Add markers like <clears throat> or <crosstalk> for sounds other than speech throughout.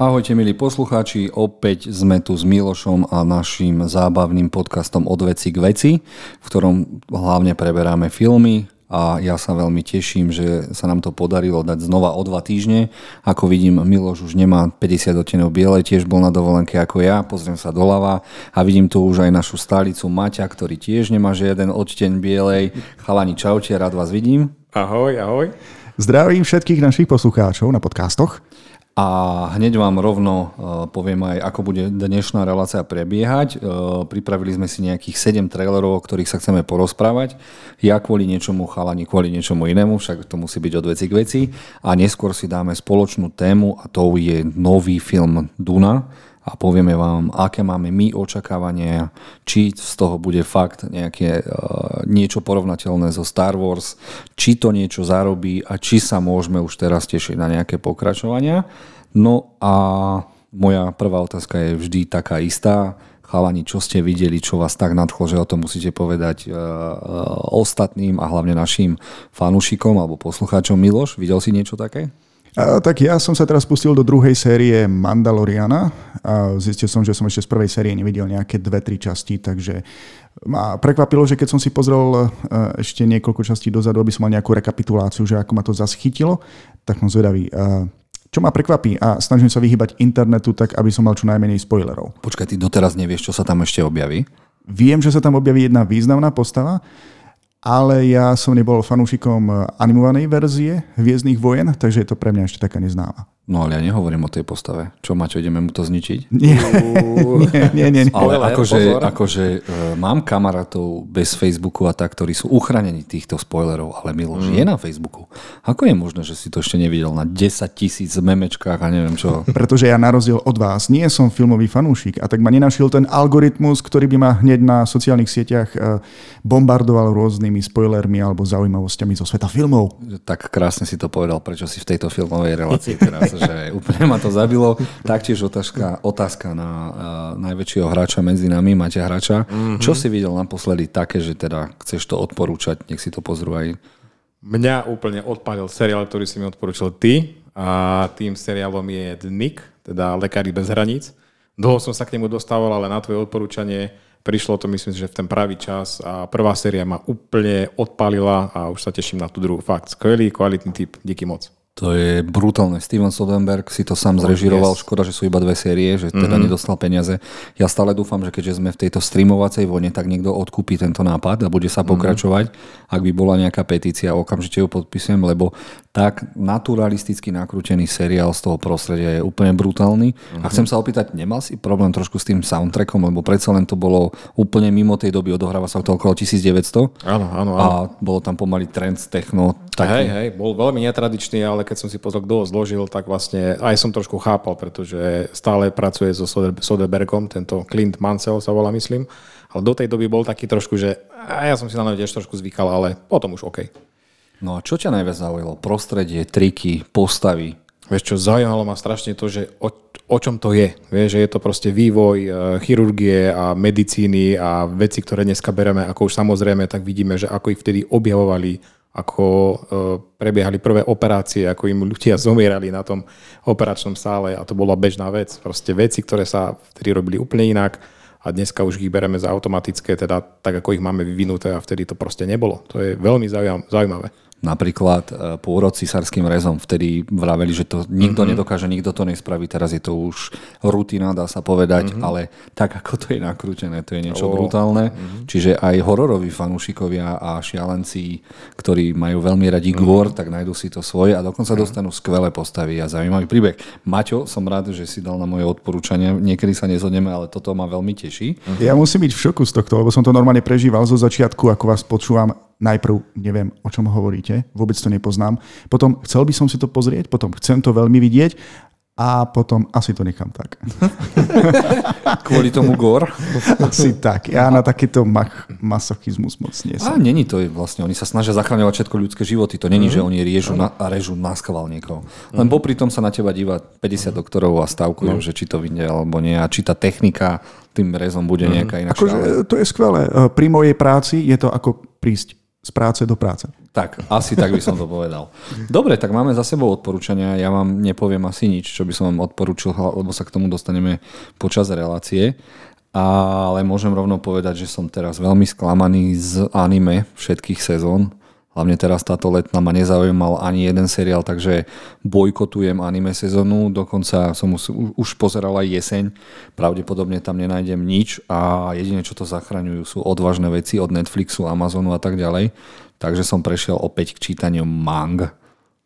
Ahojte milí poslucháči, opäť sme tu s Milošom a našim zábavným podcastom Od veci k veci, v ktorom hlavne preberáme filmy a ja sa veľmi teším, že sa nám to podarilo dať znova o dva týždne. Ako vidím, Miloš už nemá 50 odtenov bielej, tiež bol na dovolenke ako ja, pozriem sa doľava a vidím tu už aj našu stálicu Maťa, ktorý tiež nemá žiaden odteň bielej. Chalani, čaute, rád vás vidím. Ahoj, ahoj. Zdravím všetkých našich poslucháčov na podcastoch. A hneď vám rovno uh, poviem aj, ako bude dnešná relácia prebiehať. Uh, pripravili sme si nejakých 7 trailerov, o ktorých sa chceme porozprávať. Ja kvôli niečomu, chalani kvôli niečomu inému, však to musí byť od veci k veci. A neskôr si dáme spoločnú tému a to je nový film Duna a povieme vám, aké máme my očakávania, či z toho bude fakt nejaké uh, niečo porovnateľné so Star Wars, či to niečo zarobí a či sa môžeme už teraz tešiť na nejaké pokračovania. No a moja prvá otázka je vždy taká istá. Chalani, čo ste videli, čo vás tak nadchlo, že o tom musíte povedať uh, uh, ostatným a hlavne našim fanúšikom alebo poslucháčom. Miloš, videl si niečo také? A, tak ja som sa teraz pustil do druhej série Mandaloriana a zistil som, že som ešte z prvej série nevidel nejaké dve, tri časti, takže ma prekvapilo, že keď som si pozrel e, ešte niekoľko častí dozadu, aby som mal nejakú rekapituláciu, že ako ma to zaschytilo, tak som zvedavý. Čo ma prekvapí a snažím sa vyhybať internetu tak, aby som mal čo najmenej spoilerov. Počkaj, ty doteraz nevieš, čo sa tam ešte objaví? Viem, že sa tam objaví jedna významná postava, ale ja som nebol fanúšikom animovanej verzie Hviezdnych vojen, takže je to pre mňa ešte taká neznáma. No ale ja nehovorím o tej postave. Čo čo ideme mu to zničiť? Nie, <laughs> nie, nie. nie. Ale akože, akože uh, mám kamarátov bez Facebooku a tak, ktorí sú uchránení týchto spoilerov, ale Miloš mm. je na Facebooku. Ako je možné, že si to ešte nevidel na 10 tisíc memečkách a neviem čo? <laughs> Pretože ja na rozdiel od vás nie som filmový fanúšik a tak ma nenašiel ten algoritmus, ktorý by ma hneď na sociálnych sieťach uh, bombardoval rôznymi spoilermi alebo zaujímavosťami zo sveta filmov. Tak krásne si to povedal, prečo si v tejto filmovej relácii teraz <laughs> že úplne ma to zabilo. Taktiež otázka, otázka na uh, najväčšieho hráča medzi nami, Maťa Hrača. Mm-hmm. Čo si videl naposledy také, že teda chceš to odporúčať, nech si to pozrú aj. Mňa úplne odpálil seriál, ktorý si mi odporúčil ty a tým seriálom je Nick, teda Lekári bez hraníc. Dlho som sa k nemu dostával, ale na tvoje odporúčanie prišlo to myslím, že v ten pravý čas a prvá séria ma úplne odpálila a už sa teším na tú druhú. Fakt, skvelý, kvalitný typ, díky moc. To je brutálne. Steven Soderbergh si to sám oh, zrežiroval. Yes. Škoda, že sú iba dve série, že teda mm-hmm. nedostal peniaze. Ja stále dúfam, že keďže sme v tejto streamovacej vojne, tak niekto odkúpi tento nápad a bude sa mhm. pokračovať. Mm-hmm. Ak by bola nejaká petícia, okamžite ju podpisujem, lebo tak naturalisticky nakrútený seriál z toho prostredia je úplne brutálny. Mm-hmm. A chcem sa opýtať, nemal si problém trošku s tým soundtrackom, lebo predsa len to bolo úplne mimo tej doby, odohráva sa to okolo 1900. Áno, áno, áno. A bolo tam pomaly trend techno. Taký. Hej, hej, bol veľmi netradičný, ale keď som si pozrel, kto ho zložil, tak vlastne aj som trošku chápal, pretože stále pracuje so Soderbergom, tento Clint Mansell sa volá, myslím. Ale do tej doby bol taký trošku, že a ja som si na ňo tiež trošku zvykal, ale potom už OK. No a čo ťa najviac zaujalo? Prostredie, triky, postavy? Vieš čo, zaujímalo ma strašne to, že o, o čom to je. Vieš, že je to proste vývoj e, chirurgie a medicíny a veci, ktoré dneska bereme ako už samozrejme, tak vidíme, že ako ich vtedy objavovali ako e, prebiehali prvé operácie, ako im ľudia <laughs> zomierali na tom operačnom sále a to bola bežná vec. Proste veci, ktoré sa vtedy robili úplne inak a dneska už ich bereme za automatické, teda tak, ako ich máme vyvinuté a vtedy to proste nebolo. To je veľmi zaujímavé. Napríklad e, pôrod císarským rezom. Vtedy vraveli, že to nikto mm-hmm. nedokáže, nikto to nespraví. Teraz je to už rutina, dá sa povedať, mm-hmm. ale tak, ako to je nakrútené, to je niečo oh. brutálne. Mm-hmm. Čiže aj hororoví fanúšikovia a šialenci, ktorí majú veľmi radi mm-hmm. gore, tak nájdú si to svoje a dokonca mm-hmm. dostanú skvelé postavy a zaujímavý príbeh. Maťo, som rád, že si dal na moje odporúčanie. Niekedy sa nezhodneme, ale toto ma veľmi teší. Mm-hmm. Ja musím byť v šoku z tohto, lebo som to normálne prežíval zo začiatku, ako vás počúvam najprv neviem, o čom hovoríte, vôbec to nepoznám, potom chcel by som si to pozrieť, potom chcem to veľmi vidieť a potom asi to nechám tak. <laughs> Kvôli tomu gor? <laughs> Asi tak. Ja na takýto mach, masochizmus moc nie som. A není to vlastne, oni sa snažia zachraňovať všetko ľudské životy. To není, mm. že oni riežu na, a režu na schvál niekoho. Len mm. popri tom sa na teba díva 50 doktorov a stavkujú, mm. že či to vyjde alebo nie a či tá technika tým rezom bude nejaká iná. Akože, to je skvelé. Pri mojej práci je to ako prísť z práce do práce. Tak, asi tak by som to povedal. Dobre, tak máme za sebou odporúčania. Ja vám nepoviem asi nič, čo by som vám odporúčil, lebo sa k tomu dostaneme počas relácie. Ale môžem rovno povedať, že som teraz veľmi sklamaný z anime všetkých sezón. Hlavne teraz táto letná ma nezaujímal ani jeden seriál, takže bojkotujem anime sezónu. Dokonca som už, pozeral aj jeseň. Pravdepodobne tam nenájdem nič a jediné, čo to zachraňujú, sú odvážne veci od Netflixu, Amazonu a tak ďalej. Takže som prešiel opäť k čítaniu mang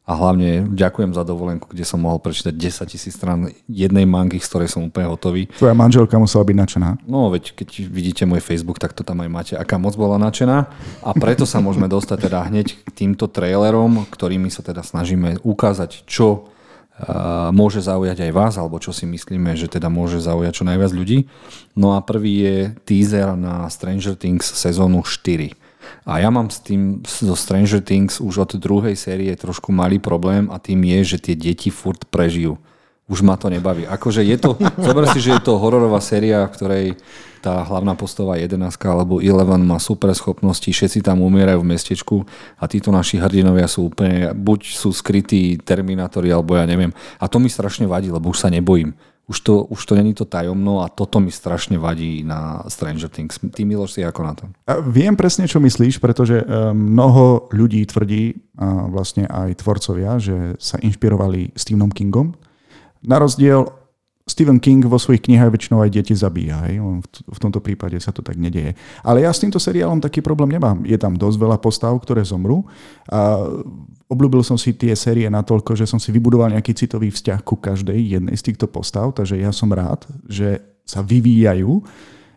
a hlavne ďakujem za dovolenku, kde som mohol prečítať 10 tisíc strán jednej mangy, z ktorej som úplne hotový. Tvoja manželka musela byť nadšená. No veď keď vidíte môj Facebook, tak to tam aj máte, aká moc bola nadšená. A preto sa môžeme dostať teda hneď k týmto trailerom, ktorými sa teda snažíme ukázať, čo môže zaujať aj vás, alebo čo si myslíme, že teda môže zaujať čo najviac ľudí. No a prvý je teaser na Stranger Things sezónu 4. A ja mám s tým zo Stranger Things už od druhej série trošku malý problém a tým je, že tie deti furt prežijú. Už ma to nebaví. Akože je to, <laughs> zober si, že je to hororová séria, v ktorej tá hlavná postava 11 alebo 11 má super schopnosti, všetci tam umierajú v mestečku a títo naši hrdinovia sú úplne, buď sú skrytí terminátori, alebo ja neviem. A to mi strašne vadí, lebo už sa nebojím už to, už to není to tajomno a toto mi strašne vadí na Stranger Things. Ty Miloš si ako na to? Viem presne, čo myslíš, pretože eh, mnoho ľudí tvrdí, a vlastne aj tvorcovia, že sa inšpirovali Stephenom Kingom. Na rozdiel Stephen King vo svojich knihách väčšinou aj deti zabíja. Hej? V tomto prípade sa to tak nedieje. Ale ja s týmto seriálom taký problém nemám. Je tam dosť veľa postav, ktoré zomrú. A obľúbil som si tie série natoľko, že som si vybudoval nejaký citový vzťah ku každej jednej z týchto postav, takže ja som rád, že sa vyvíjajú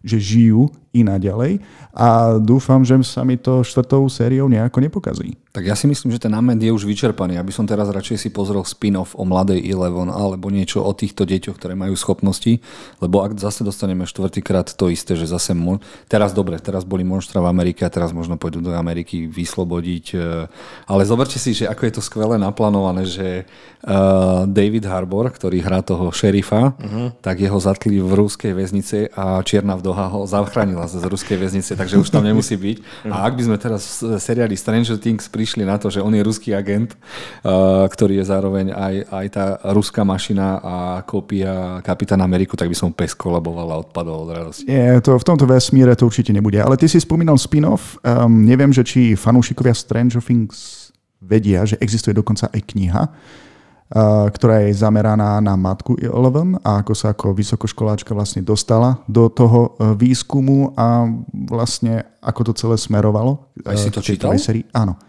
že žijú i naďalej a dúfam, že sa mi to štvrtou sériou nejako nepokazí. Tak ja si myslím, že ten námed je už vyčerpaný. Aby som teraz radšej si pozrel spin-off o mladej Eleven alebo niečo o týchto deťoch, ktoré majú schopnosti, lebo ak zase dostaneme štvrtýkrát to isté, že zase mo- teraz dobre, teraz boli monštra v Amerike a teraz možno pôjdu do Ameriky vyslobodiť. E, ale zoberte si, že ako je to skvelé naplánované, že uh, David Harbour, ktorý hrá toho šerifa, uh-huh. tak jeho zatkli v rúskej väznice a Čierna vdoha ho zachránila z ruskej väznice, takže už tam nemusí byť. <laughs> A ak by sme teraz v seriáli Stranger Things prišli na to, že on je ruský agent, uh, ktorý je zároveň aj, aj tá ruská mašina a kópia Kapitán Ameriku, tak by som pes kolaboval a odpadol od radosti. Nie, to, v tomto vesmíre to určite nebude. Ale ty si spomínal spin-off. Um, neviem, že či fanúšikovia Stranger Things vedia, že existuje dokonca aj kniha, ktorá je zameraná na matku Eleven a ako sa ako vysokoškoláčka vlastne dostala do toho e, výskumu a vlastne ako to celé smerovalo. Aj si to čítal? Sérii. Áno.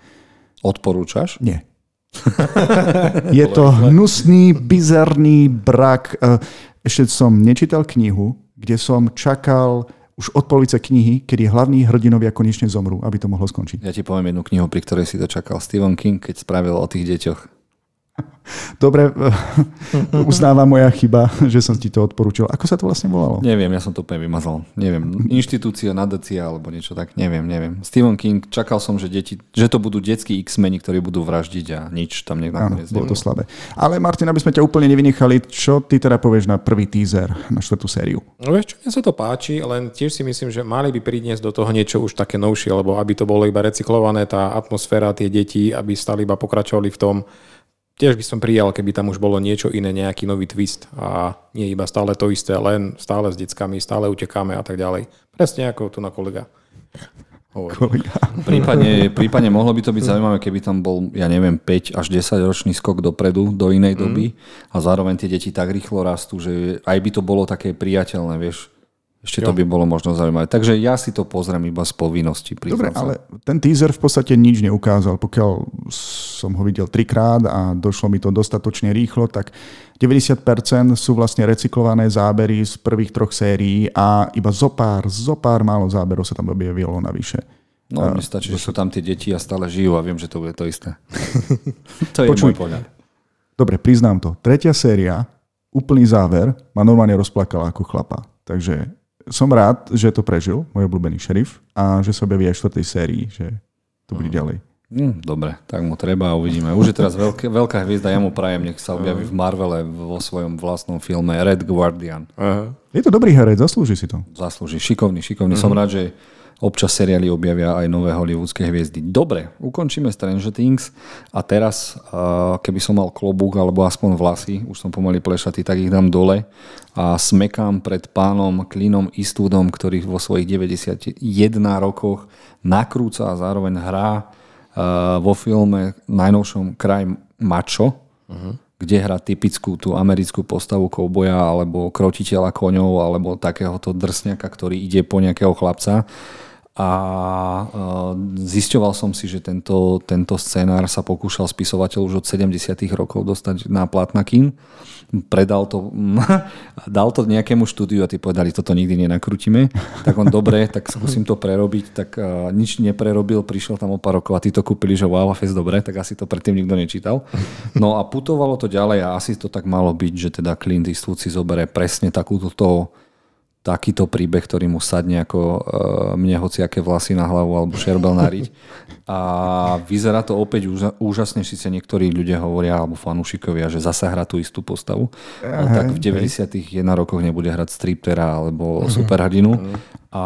Odporúčaš? Nie. <laughs> je to hnusný, bizarný brak. E, ešte som nečítal knihu, kde som čakal už od polovice knihy, kedy hlavní hrdinovia konečne zomrú, aby to mohlo skončiť. Ja ti poviem jednu knihu, pri ktorej si to čakal. Stephen King, keď spravil o tých deťoch. <laughs> Dobre, <laughs> uznáva moja chyba, že som ti to odporúčil. Ako sa to vlastne volalo? Neviem, ja som to úplne vymazal. Neviem, inštitúcia, nadácia alebo niečo tak, neviem, neviem. Stephen King, čakal som, že, deti, že to budú detskí X-meni, ktorí budú vraždiť a nič tam nakoniec bolo to slabé. Ale Martin, aby sme ťa úplne nevynechali, čo ty teda povieš na prvý teaser, na štvrtú sériu? No vieš čo, mne sa to páči, len tiež si myslím, že mali by priniesť do toho niečo už také novšie, lebo aby to bolo iba recyklované, tá atmosféra, tie deti, aby stali iba pokračovali v tom, tiež by som prijal, keby tam už bolo niečo iné, nejaký nový twist a nie iba stále to isté, len stále s deckami, stále utekáme a tak ďalej. Presne ako tu na kolega. Prípadne, prípadne mohlo by to byť zaujímavé, keby tam bol, ja neviem, 5 až 10 ročný skok dopredu, do inej doby mm. a zároveň tie deti tak rýchlo rastú, že aj by to bolo také priateľné, vieš, ešte jo. to by bolo možno zaujímavé. Takže ja si to pozriem iba z povinnosti. Dobre, sa. ale ten teaser v podstate nič neukázal. Pokiaľ som ho videl trikrát a došlo mi to dostatočne rýchlo, tak 90% sú vlastne recyklované zábery z prvých troch sérií a iba zopár, zopár málo záberov sa tam objavilo navyše. No, mne stačí, že sú tam tie deti a stále žijú a viem, že to bude to isté. <laughs> to je Počuj, môj pohľad. Dobre, priznám to. Tretia séria, úplný záver, ma normálne rozplakala ako chlapa. Takže som rád, že to prežil, môj obľúbený šerif, a že sa objaví aj v štvrtej sérii, že to bude ďalej. Hm, dobre, tak mu treba a uvidíme. Už je teraz veľké, veľká hviezda, ja mu prajem, nech sa objaví v Marvele vo svojom vlastnom filme Red Guardian. Aha. Je to dobrý herec, zaslúži si to. Zaslúži, šikovný, šikovný. Som rád, že občas seriály objavia aj nové hollywoodske hviezdy. Dobre, ukončíme Stranger Things a teraz, keby som mal klobúk alebo aspoň vlasy, už som pomaly plešatý, tak ich dám dole a smekám pred pánom Klinom Eastwoodom, ktorý vo svojich 91 rokoch nakrúca a zároveň hrá vo filme najnovšom Kraj mačo, uh-huh. kde hrá typickú tú americkú postavu kouboja alebo krotiteľa koňov alebo takéhoto drsňaka, ktorý ide po nejakého chlapca a zisťoval som si, že tento, tento scénár sa pokúšal spisovateľ už od 70 rokov dostať na platna kín. Predal to, <laughs> dal to nejakému štúdiu a tí povedali, toto nikdy nenakrutíme. Tak on, dobre, tak skúsim to prerobiť, tak nič neprerobil, prišiel tam o pár rokov a tí to kúpili, že wow, fest dobre, tak asi to predtým nikto nečítal. No a putovalo to ďalej a asi to tak malo byť, že teda Clint Eastwood si zoberie presne takúto toho takýto príbeh, ktorý mu sadne ako uh, mne hociaké vlasy na hlavu alebo šerbel na riť. A vyzerá to opäť úža, úžasne, síce niektorí ľudia hovoria, alebo fanúšikovia, že zase hrá tú istú postavu. Aha, tak v 90 jedna rokoch nebude hrať striptera alebo uh-huh. superhrdinu. Uh-huh. A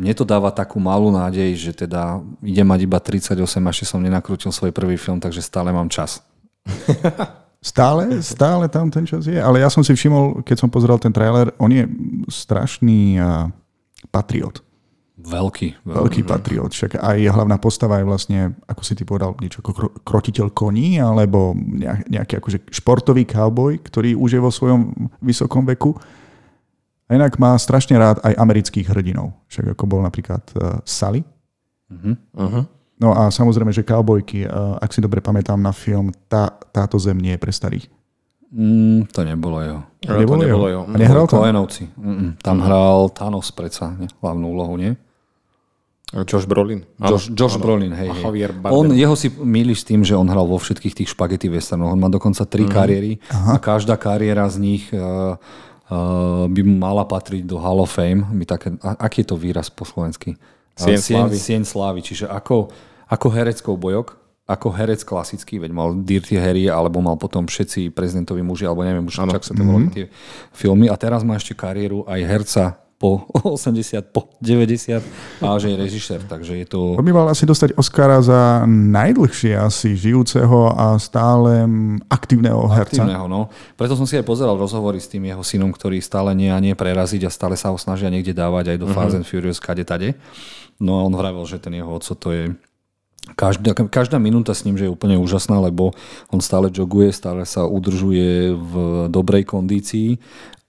mne to dáva takú malú nádej, že teda idem mať iba 38, až som nenakrútil svoj prvý film, takže stále mám čas. <laughs> Stále, stále tam ten čas je, ale ja som si všimol, keď som pozeral ten trailer, on je strašný uh, patriot. Veľký. Veľký, veľký patriot. Však aj hlavná postava je vlastne, ako si ty povedal, niečo ako krotiteľ koní, alebo nejaký akože športový cowboy, ktorý už je vo svojom vysokom veku. A inak má strašne rád aj amerických hrdinov. Však ako bol napríklad uh, Sally. Uh-huh. Uh-huh. No a samozrejme, že cowboyky, ak si dobre pamätám na film, tá, táto zem nie je pre starých. Mm, to nebolo jeho. To nebolo, to nebolo jeho. jeho. Nehral tam? Koenovci. Mm, tam mm. hral Thanos predsa, nie? hlavnú úlohu, nie? Josh Brolin. Josh, Josh Brolin, hej, hej. On, jeho si milíš s tým, že on hral vo všetkých tých špagety westernoch. On má dokonca tri mm. kariéry Aha. a každá kariéra z nich uh, uh, by mala patriť do Hall of Fame. My také, aký je to výraz po slovensky? Sien, Sien slávy. Sien slávy. Čiže ako ako herec bojok, ako herec klasický, veď mal Dirty Harry, alebo mal potom všetci prezidentoví muži, alebo neviem už, čak sa to mm-hmm. tie filmy. A teraz má ešte kariéru aj herca po <laughs> 80, po 90 a že je režisér, takže je to... On by mal asi dostať Oscara za najdlhšie asi žijúceho a stále aktívneho herca. Aktívneho, no. Preto som si aj pozeral rozhovory s tým jeho synom, ktorý stále nie a nie preraziť a stále sa ho snažia niekde dávať aj do mm-hmm. Fast and Furious kade tade. No a on vravel, že ten jeho oco to je Každá, každá minúta s ním že je úplne úžasná, lebo on stále joguje, stále sa udržuje v dobrej kondícii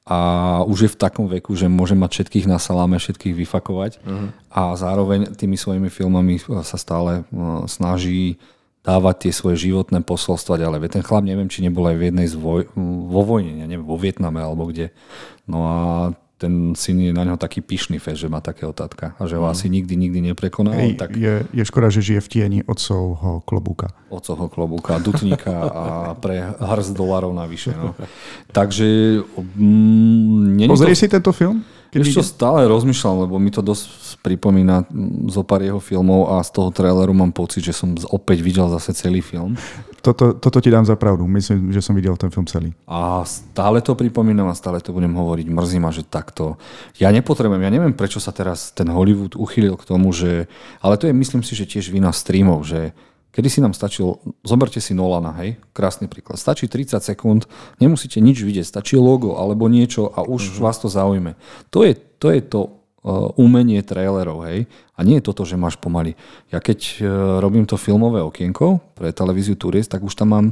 a už je v takom veku, že môže mať všetkých na saláme, všetkých vyfakovať uh-huh. a zároveň tými svojimi filmami sa stále uh, snaží dávať tie svoje životné posolstva ďalej. Veď ten chlap neviem, či nebol aj v jednej z voj- vo vojne, ja neviem, vo Vietname alebo kde. No a ten syn je na ňo taký pyšný fest, že má takého tatka a že ho mm. asi nikdy, nikdy neprekonal. Ej, tak... je, je škoda, že žije v tieni otcovho klobúka. Otcovho klobúka, dutníka a <laughs> pre hrst dolarov navyše. No. Takže... Mm, Pozri to... si tento film? Keď Ešte stále rozmýšľam, lebo mi to dosť pripomína zo pár jeho filmov a z toho traileru mám pocit, že som opäť videl zase celý film. <laughs> Toto, toto ti dám za pravdu. Myslím, že som videl ten film celý. A stále to pripomínam a stále to budem hovoriť. Mrzí ma, že takto. Ja nepotrebujem, ja neviem, prečo sa teraz ten Hollywood uchylil k tomu, že... Ale to je, myslím si, že tiež vina streamov, že Kedy si nám stačil, zoberte si Nolana, hej, krásny príklad. Stačí 30 sekúnd, nemusíte nič vidieť, stačí logo alebo niečo a už uh-huh. vás to zaujme. To je to, je to umenie trailerov, hej. A nie je toto, že máš pomaly. Ja keď uh, robím to filmové okienko pre televíziu Turist, tak už tam mám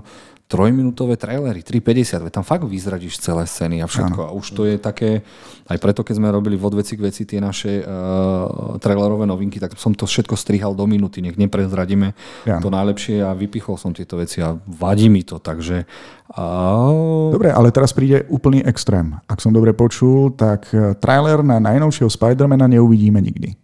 trojminútové trailery, 3,50, tam fakt vyzradíš celé scény a všetko. Ano. A už to je také, aj preto keď sme robili v odveci k veci tie naše uh, trailerové novinky, tak som to všetko strihal do minúty, nech neprezradíme ano. to najlepšie a vypichol som tieto veci a vadí mi to, takže... Uh... Dobre, ale teraz príde úplný extrém. Ak som dobre počul, tak eh, trailer na najnovšieho Spidermana neuvidíme nikdy.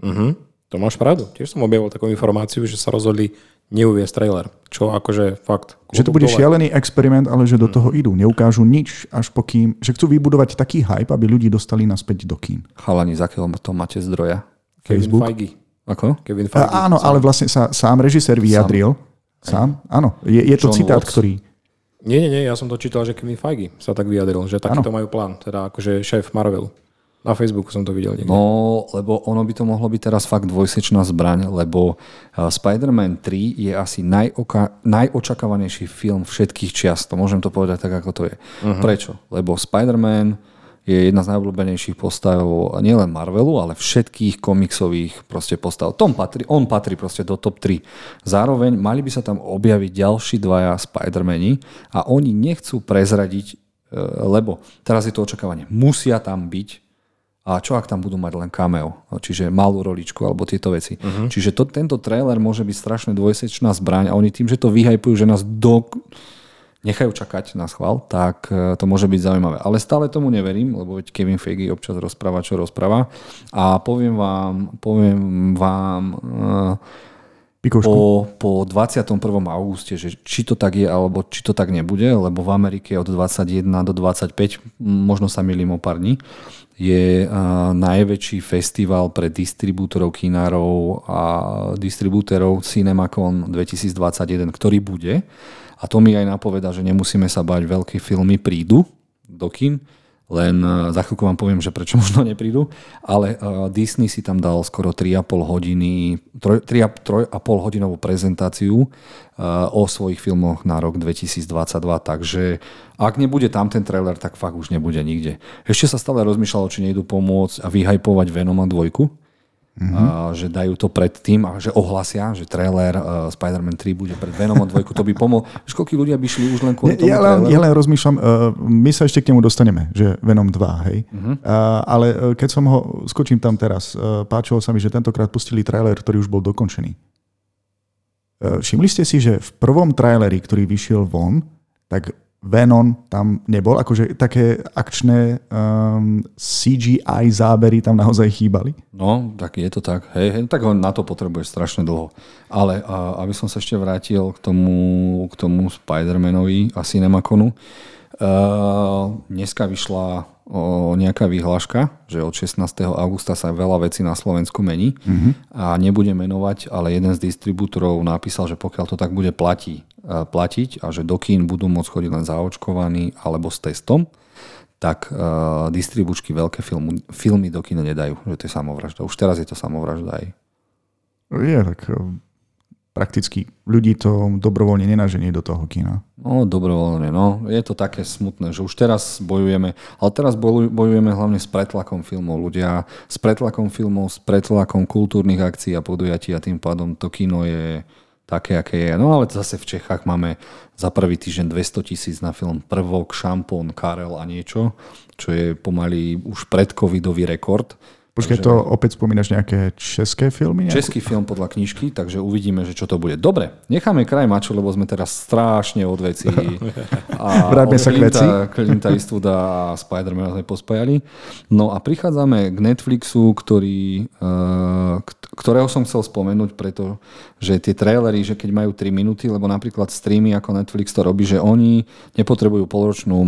Mhm. To máš pravdu. Tiež som objavil takú informáciu, že sa rozhodli neuviesť trailer. Čo akože fakt... Že to bude dole. šialený experiment, ale že do toho idú. Neukážu nič, až pokým... Že chcú vybudovať taký hype, aby ľudí dostali naspäť do kín. Chalani, z akého to máte zdroja? Facebook? Feige. Ako? Kevin Feige. A, áno, ale vlastne sa sám režisér vyjadril. Sám? Áno. Je, je to John citát, Watts. ktorý... Nie, nie, nie, ja som to čítal, že Kevin Feige sa tak vyjadril, že takýto majú plán, teda akože šéf Marvelu. Na Facebooku som to videl niekde. No, lebo ono by to mohlo byť teraz fakt dvojsečná zbraň, lebo uh, Spider-Man 3 je asi najoka- najočakávanejší film všetkých čias. To môžem to povedať tak, ako to je. Uh-huh. Prečo? Lebo Spider-Man je jedna z najobľúbenejších postav nielen Marvelu, ale všetkých komiksových proste postav. Tom patrí, on patrí proste do top 3. Zároveň mali by sa tam objaviť ďalší dvaja Spider-Mani a oni nechcú prezradiť, e, lebo teraz je to očakávanie. Musia tam byť a čo ak tam budú mať len cameo, čiže malú roličku alebo tieto veci. Uh-huh. Čiže to, tento trailer môže byť strašne dvojsečná zbraň a oni tým, že to vyhajpujú, že nás do, nechajú čakať na schvál, tak e, to môže byť zaujímavé. Ale stále tomu neverím, lebo veď Kevin Feige občas rozpráva, čo rozpráva. A poviem vám, poviem vám e, Po, po 21. auguste, že či to tak je, alebo či to tak nebude, lebo v Amerike od 21 do 25, možno sa milím o pár dní, je najväčší festival pre distribútorov kinárov a distribútorov CinemaCon 2021, ktorý bude. A to mi aj napoveda, že nemusíme sa bať, veľké filmy prídu do kin, len uh, za chvíľku vám poviem, že prečo <laughs> možno neprídu, ale uh, Disney si tam dal skoro 3,5 hodiny, 3,5 hodinovú prezentáciu uh, o svojich filmoch na rok 2022, takže ak nebude tam ten trailer, tak fakt už nebude nikde. Ešte sa stále rozmýšľalo, či nejdu pomôcť a vyhajpovať Venoma 2, Mm-hmm. Že dajú to pred tým a že ohlasia, že trailer uh, Spider-Man 3 bude pred Venomom 2, to by pomohlo. Koľko ľudia by šli už len kvôli tomu Ja len, ja len rozmýšľam, uh, my sa ešte k nemu dostaneme, že Venom 2, hej. Uh-huh. Uh, ale uh, keď som ho, skočím tam teraz, uh, páčilo sa mi, že tentokrát pustili trailer, ktorý už bol dokončený. Uh, všimli ste si, že v prvom traileri, ktorý vyšiel von, tak Venom tam nebol, akože také akčné um, CGI zábery tam naozaj chýbali. No, tak je to tak. Hej, hej, tak na to potrebuješ strašne dlho. Ale a, aby som sa ešte vrátil k tomu, k tomu Spider-Manovi a Cinemaconu. Uh, dneska vyšla o, nejaká vyhláška, že od 16. augusta sa veľa vecí na Slovensku mení mm-hmm. a nebude menovať, ale jeden z distribútorov napísal, že pokiaľ to tak bude platí, uh, platiť a že do kín budú môcť chodiť len zaočkovaní alebo s testom, tak uh, distribučky veľké filmu, filmy do kina nedajú, že to je samovražda. Už teraz je to samovražda aj. Je, tak uh, prakticky ľudí to dobrovoľne nenaženie do toho kina. No, dobrovoľne, no. Je to také smutné, že už teraz bojujeme, ale teraz bojujeme hlavne s pretlakom filmov. Ľudia s pretlakom filmov, s pretlakom kultúrnych akcií a podujatí a tým pádom to kino je také, aké je. No ale zase v Čechách máme za prvý týždeň 200 tisíc na film Prvok, Šampón, Karel a niečo, čo je pomaly už predcovidový rekord. Počkaj, to opäť spomínaš nejaké české filmy? Nejakú? Český film podľa knižky, takže uvidíme, že čo to bude. Dobre, necháme kraj mačo, lebo sme teraz strašne od veci. <laughs> A Vráťme sa k veci. Clinta Eastwooda a Spider-Man sme pospájali. No a prichádzame k Netflixu, ktorý, uh, ktorého som chcel spomenúť, preto, že tie trailery, že keď majú 3 minúty, lebo napríklad streamy ako Netflix to robí, že oni nepotrebujú polročnú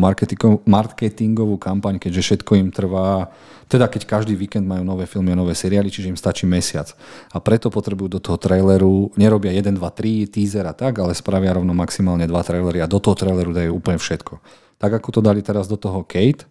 marketingovú kampaň, keďže všetko im trvá teda keď každý víkend majú nové filmy a nové seriály, čiže im stačí mesiac. A preto potrebujú do toho traileru, nerobia 1, 2, 3 teaser a tak, ale spravia rovno maximálne dva trailery a do toho traileru dajú úplne všetko. Tak ako to dali teraz do toho Kate,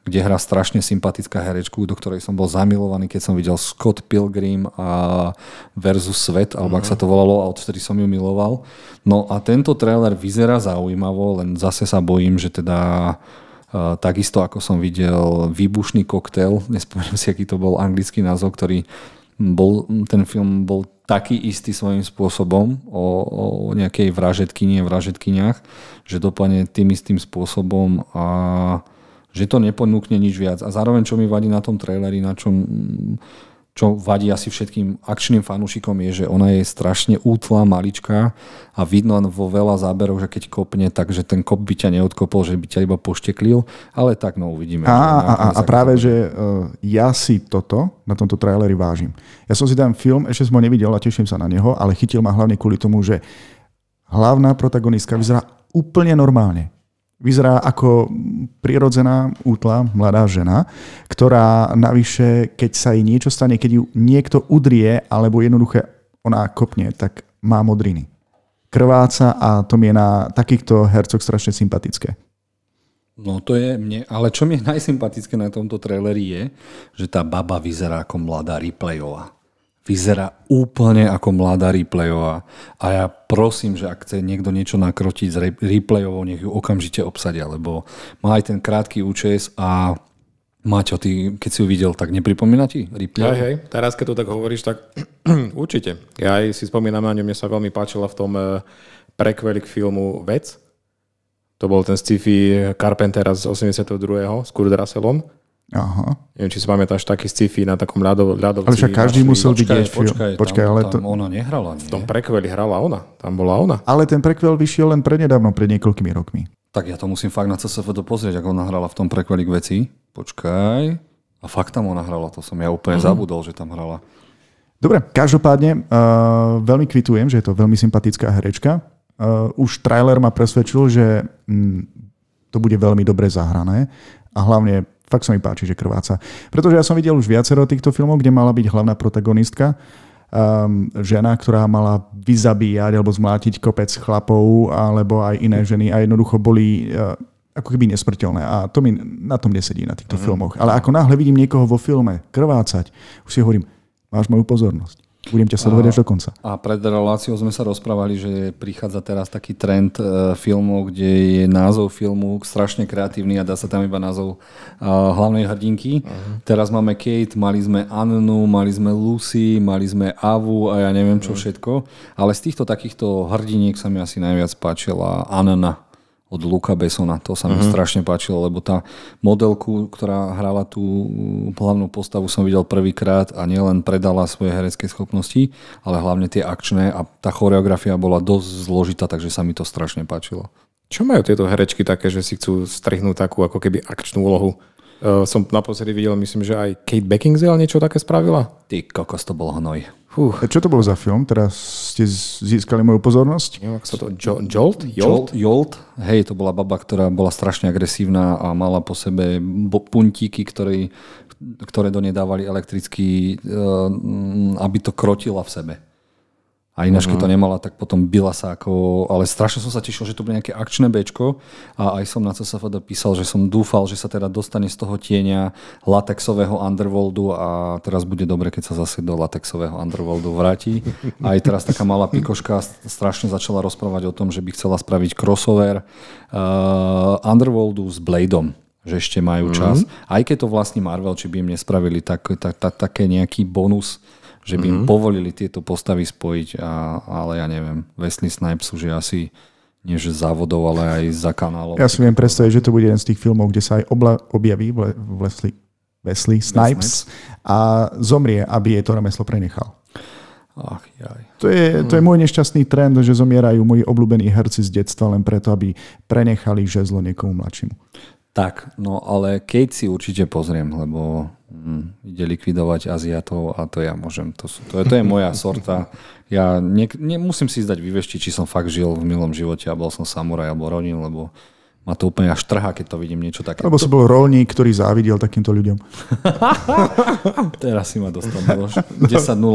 kde hrá strašne sympatická herečku, do ktorej som bol zamilovaný, keď som videl Scott Pilgrim a versus Svet, alebo mm-hmm. ak sa to volalo, a odtedy som ju miloval. No a tento trailer vyzerá zaujímavo, len zase sa bojím, že teda Uh, takisto ako som videl Výbušný koktail, <laughs> nespomeniem si, aký to bol anglický názov, ktorý bol, ten film bol taký istý svojím spôsobom o, o nejakej vražetkyni a vražetkyniach, že dopadne tým istým spôsobom a že to neponúkne nič viac. A zároveň, čo mi vadí na tom traileri, na čom čo vadí asi všetkým akčným fanúšikom je, že ona je strašne útla, maličká a vidno vo veľa záberoch, že keď kopne, takže ten kop by ťa neodkopol, že by ťa iba pošteklil, ale tak no uvidíme. A, a, a, a práve, že uh, ja si toto na tomto traileri vážim. Ja som si ten film, ešte som ho nevidel a teším sa na neho, ale chytil ma hlavne kvôli tomu, že hlavná protagonistka vyzerá úplne normálne. Vyzerá ako prirodzená, útla, mladá žena, ktorá navyše, keď sa jej niečo stane, keď ju niekto udrie, alebo jednoduché ona kopne, tak má modriny. Krváca a to mi je na takýchto hercoch strašne sympatické. No to je mne, ale čo mi je <laughs> najsympatické na tomto traileri je, že tá baba vyzerá ako mladá Ripleyová vyzerá úplne ako mladá replayová. A ja prosím, že ak chce niekto niečo nakrotiť s replayovou, nech ju okamžite obsadia, lebo má aj ten krátky účes a Maťo, ty, keď si ju videl, tak nepripomína ti replay? Hej, hej, teraz keď to tak hovoríš, tak <clears throat> určite. Ja aj si spomínam na ňu, mne sa veľmi páčila v tom eh, prekveli k filmu Vec. To bol ten sci-fi Carpentera z 82. s Kurt Russellom. Aha. Neviem, či si pamätáš taký sci-fi na takom ľadov, ľadovci. Ale však každý musel počkaj, vidieť film. Počkaj, počkaj tam, ale tam to... ona nehrala, nie? V tom prekveli hrala ona. Tam bola ona. Ale ten prekvel vyšiel len prednedávno, pred niekoľkými rokmi. Tak ja to musím fakt na CSF pozrieť, ako ona hrala v tom prekveli k veci. Počkaj. A fakt tam ona hrala, to som ja úplne uh-huh. zabudol, že tam hrala. Dobre, každopádne uh, veľmi kvitujem, že je to veľmi sympatická herečka. Uh, už trailer ma presvedčil, že mm, to bude veľmi dobre zahrané a hlavne fakt sa mi páči, že krváca. Pretože ja som videl už viacero týchto filmov, kde mala byť hlavná protagonistka, um, žena, ktorá mala vyzabíjať alebo zmlátiť kopec chlapov alebo aj iné ženy a jednoducho boli uh, ako keby nesmrteľné. A to mi na tom nesedí na týchto mm. filmoch. Ale ako náhle vidím niekoho vo filme krvácať, už si hovorím, máš moju pozornosť. Budem ťa sledovať až do konca. A pred reláciou sme sa rozprávali, že prichádza teraz taký trend e, filmov, kde je názov filmu strašne kreatívny a dá sa tam iba názov e, hlavnej hrdinky. Uh-huh. Teraz máme Kate, mali sme Annu, mali sme Lucy, mali sme Avu a ja neviem čo uh-huh. všetko. Ale z týchto takýchto hrdiniek sa mi asi najviac páčila Anna od Luka Besona. To sa mi uh-huh. strašne páčilo, lebo tá modelku, ktorá hrala tú hlavnú postavu, som videl prvýkrát a nielen predala svoje herecké schopnosti, ale hlavne tie akčné a tá choreografia bola dosť zložitá, takže sa mi to strašne páčilo. Čo majú tieto herečky také, že si chcú strihnúť takú ako keby akčnú úlohu? Uh, som naposledy videl, myslím, že aj Kate Beckinsale niečo také spravila. Ty kokos, to bol hnoj. Fú. Čo to bol za film? Teraz ste získali moju pozornosť? Neviem, sa to... Jo- Jolt? Jolt? Jolt? Hej, to bola baba, ktorá bola strašne agresívna a mala po sebe puntíky, ktoré, ktoré do nej dávali elektricky, eh, aby to krotila v sebe. A ináč, keď to mhm. nemala, tak potom byla sa ako... Ale strašne som sa tešil, že to bude nejaké akčné bečko a aj som na CSFD písal, že som dúfal, že sa teda dostane z toho tieňa latexového underworldu a teraz bude dobre, keď sa zase do latexového underworldu vráti. Aj teraz taká malá pikoška strašne začala rozprávať o tom, že by chcela spraviť crossover uh, underworldu s Bladeom že ešte majú čas. Mm-hmm. Aj keď to vlastne Marvel, či by im nespravili tak, tak, tak, také nejaký bonus že by mm-hmm. im povolili tieto postavy spojiť, a, ale ja neviem, Wesley Snipes už je asi nie že závodov, ale aj za kanálov. Ja si viem predstaviť, že to bude jeden z tých filmov, kde sa aj obla, objaví Wesley, Wesley Snipes a zomrie, aby jej to remeslo prenechal. Ach, jaj. To je, to je môj nešťastný trend, že zomierajú moji obľúbení herci z detstva len preto, aby prenechali žezlo niekomu mladšiemu. Tak, no ale Kate si určite pozriem, lebo ide likvidovať Aziatov a to ja môžem. To, sú, to, je, to je moja <laughs> sorta. Ja ne, nemusím si zdať vyveštiť, či som fakt žil v milom živote a bol som samuraj alebo ronin, lebo ma to úplne až trhá, keď to vidím niečo také. Alebo si bol rolník, ktorý závidel takýmto ľuďom. <laughs> Teraz si ma dostal, 10-0,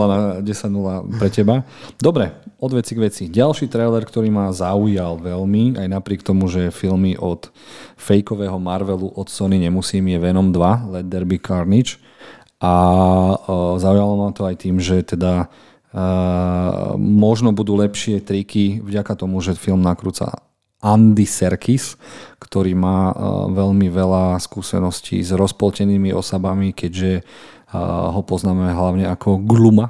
na, 10 pre teba. Dobre, od veci k veci. Ďalší trailer, ktorý ma zaujal veľmi, aj napriek tomu, že filmy od fejkového Marvelu od Sony nemusím, je Venom 2, Let There Be Carnage. A uh, zaujalo ma to aj tým, že teda uh, možno budú lepšie triky vďaka tomu, že film nakrúca Andy Serkis, ktorý má uh, veľmi veľa skúseností s rozpoltenými osobami, keďže uh, ho poznáme hlavne ako Gluma,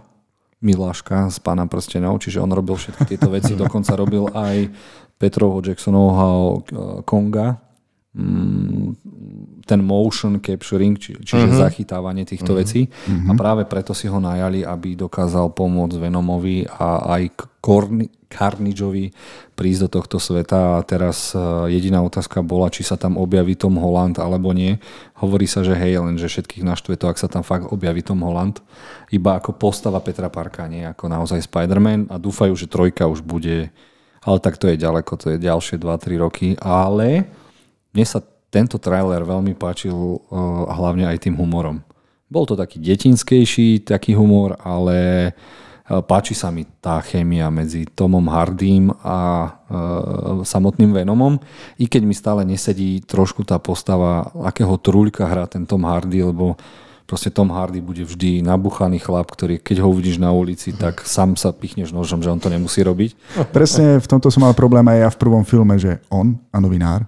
Miláška z Pána prstenov, čiže on robil všetky tieto veci, <laughs> dokonca robil aj Petrovho Jacksonovho Konga, mm, ten motion capturing, či, čiže uh-huh. zachytávanie týchto uh-huh. vecí. Uh-huh. A práve preto si ho najali, aby dokázal pomôcť Venomovi a aj Korni, Carnageovi prísť do tohto sveta a teraz e, jediná otázka bola, či sa tam objaví Tom Holland alebo nie. Hovorí sa, že hej, len že všetkých naštve to, ak sa tam fakt objaví Tom Holland, iba ako postava Petra Parka, nie ako naozaj Spider-Man a dúfajú, že trojka už bude, ale tak to je ďaleko, to je ďalšie 2-3 roky, ale mne sa tento trailer veľmi páčil uh, hlavne aj tým humorom. Bol to taký detinskejší taký humor, ale uh, páči sa mi tá chémia medzi Tomom Hardym a uh, samotným Venomom, i keď mi stále nesedí trošku tá postava, akého truľka hrá ten Tom Hardy, lebo proste Tom Hardy bude vždy nabuchaný chlap, ktorý keď ho uvidíš na ulici, tak sám sa pichneš nožom, že on to nemusí robiť. Presne v tomto som mal problém aj ja v prvom filme, že on a novinár,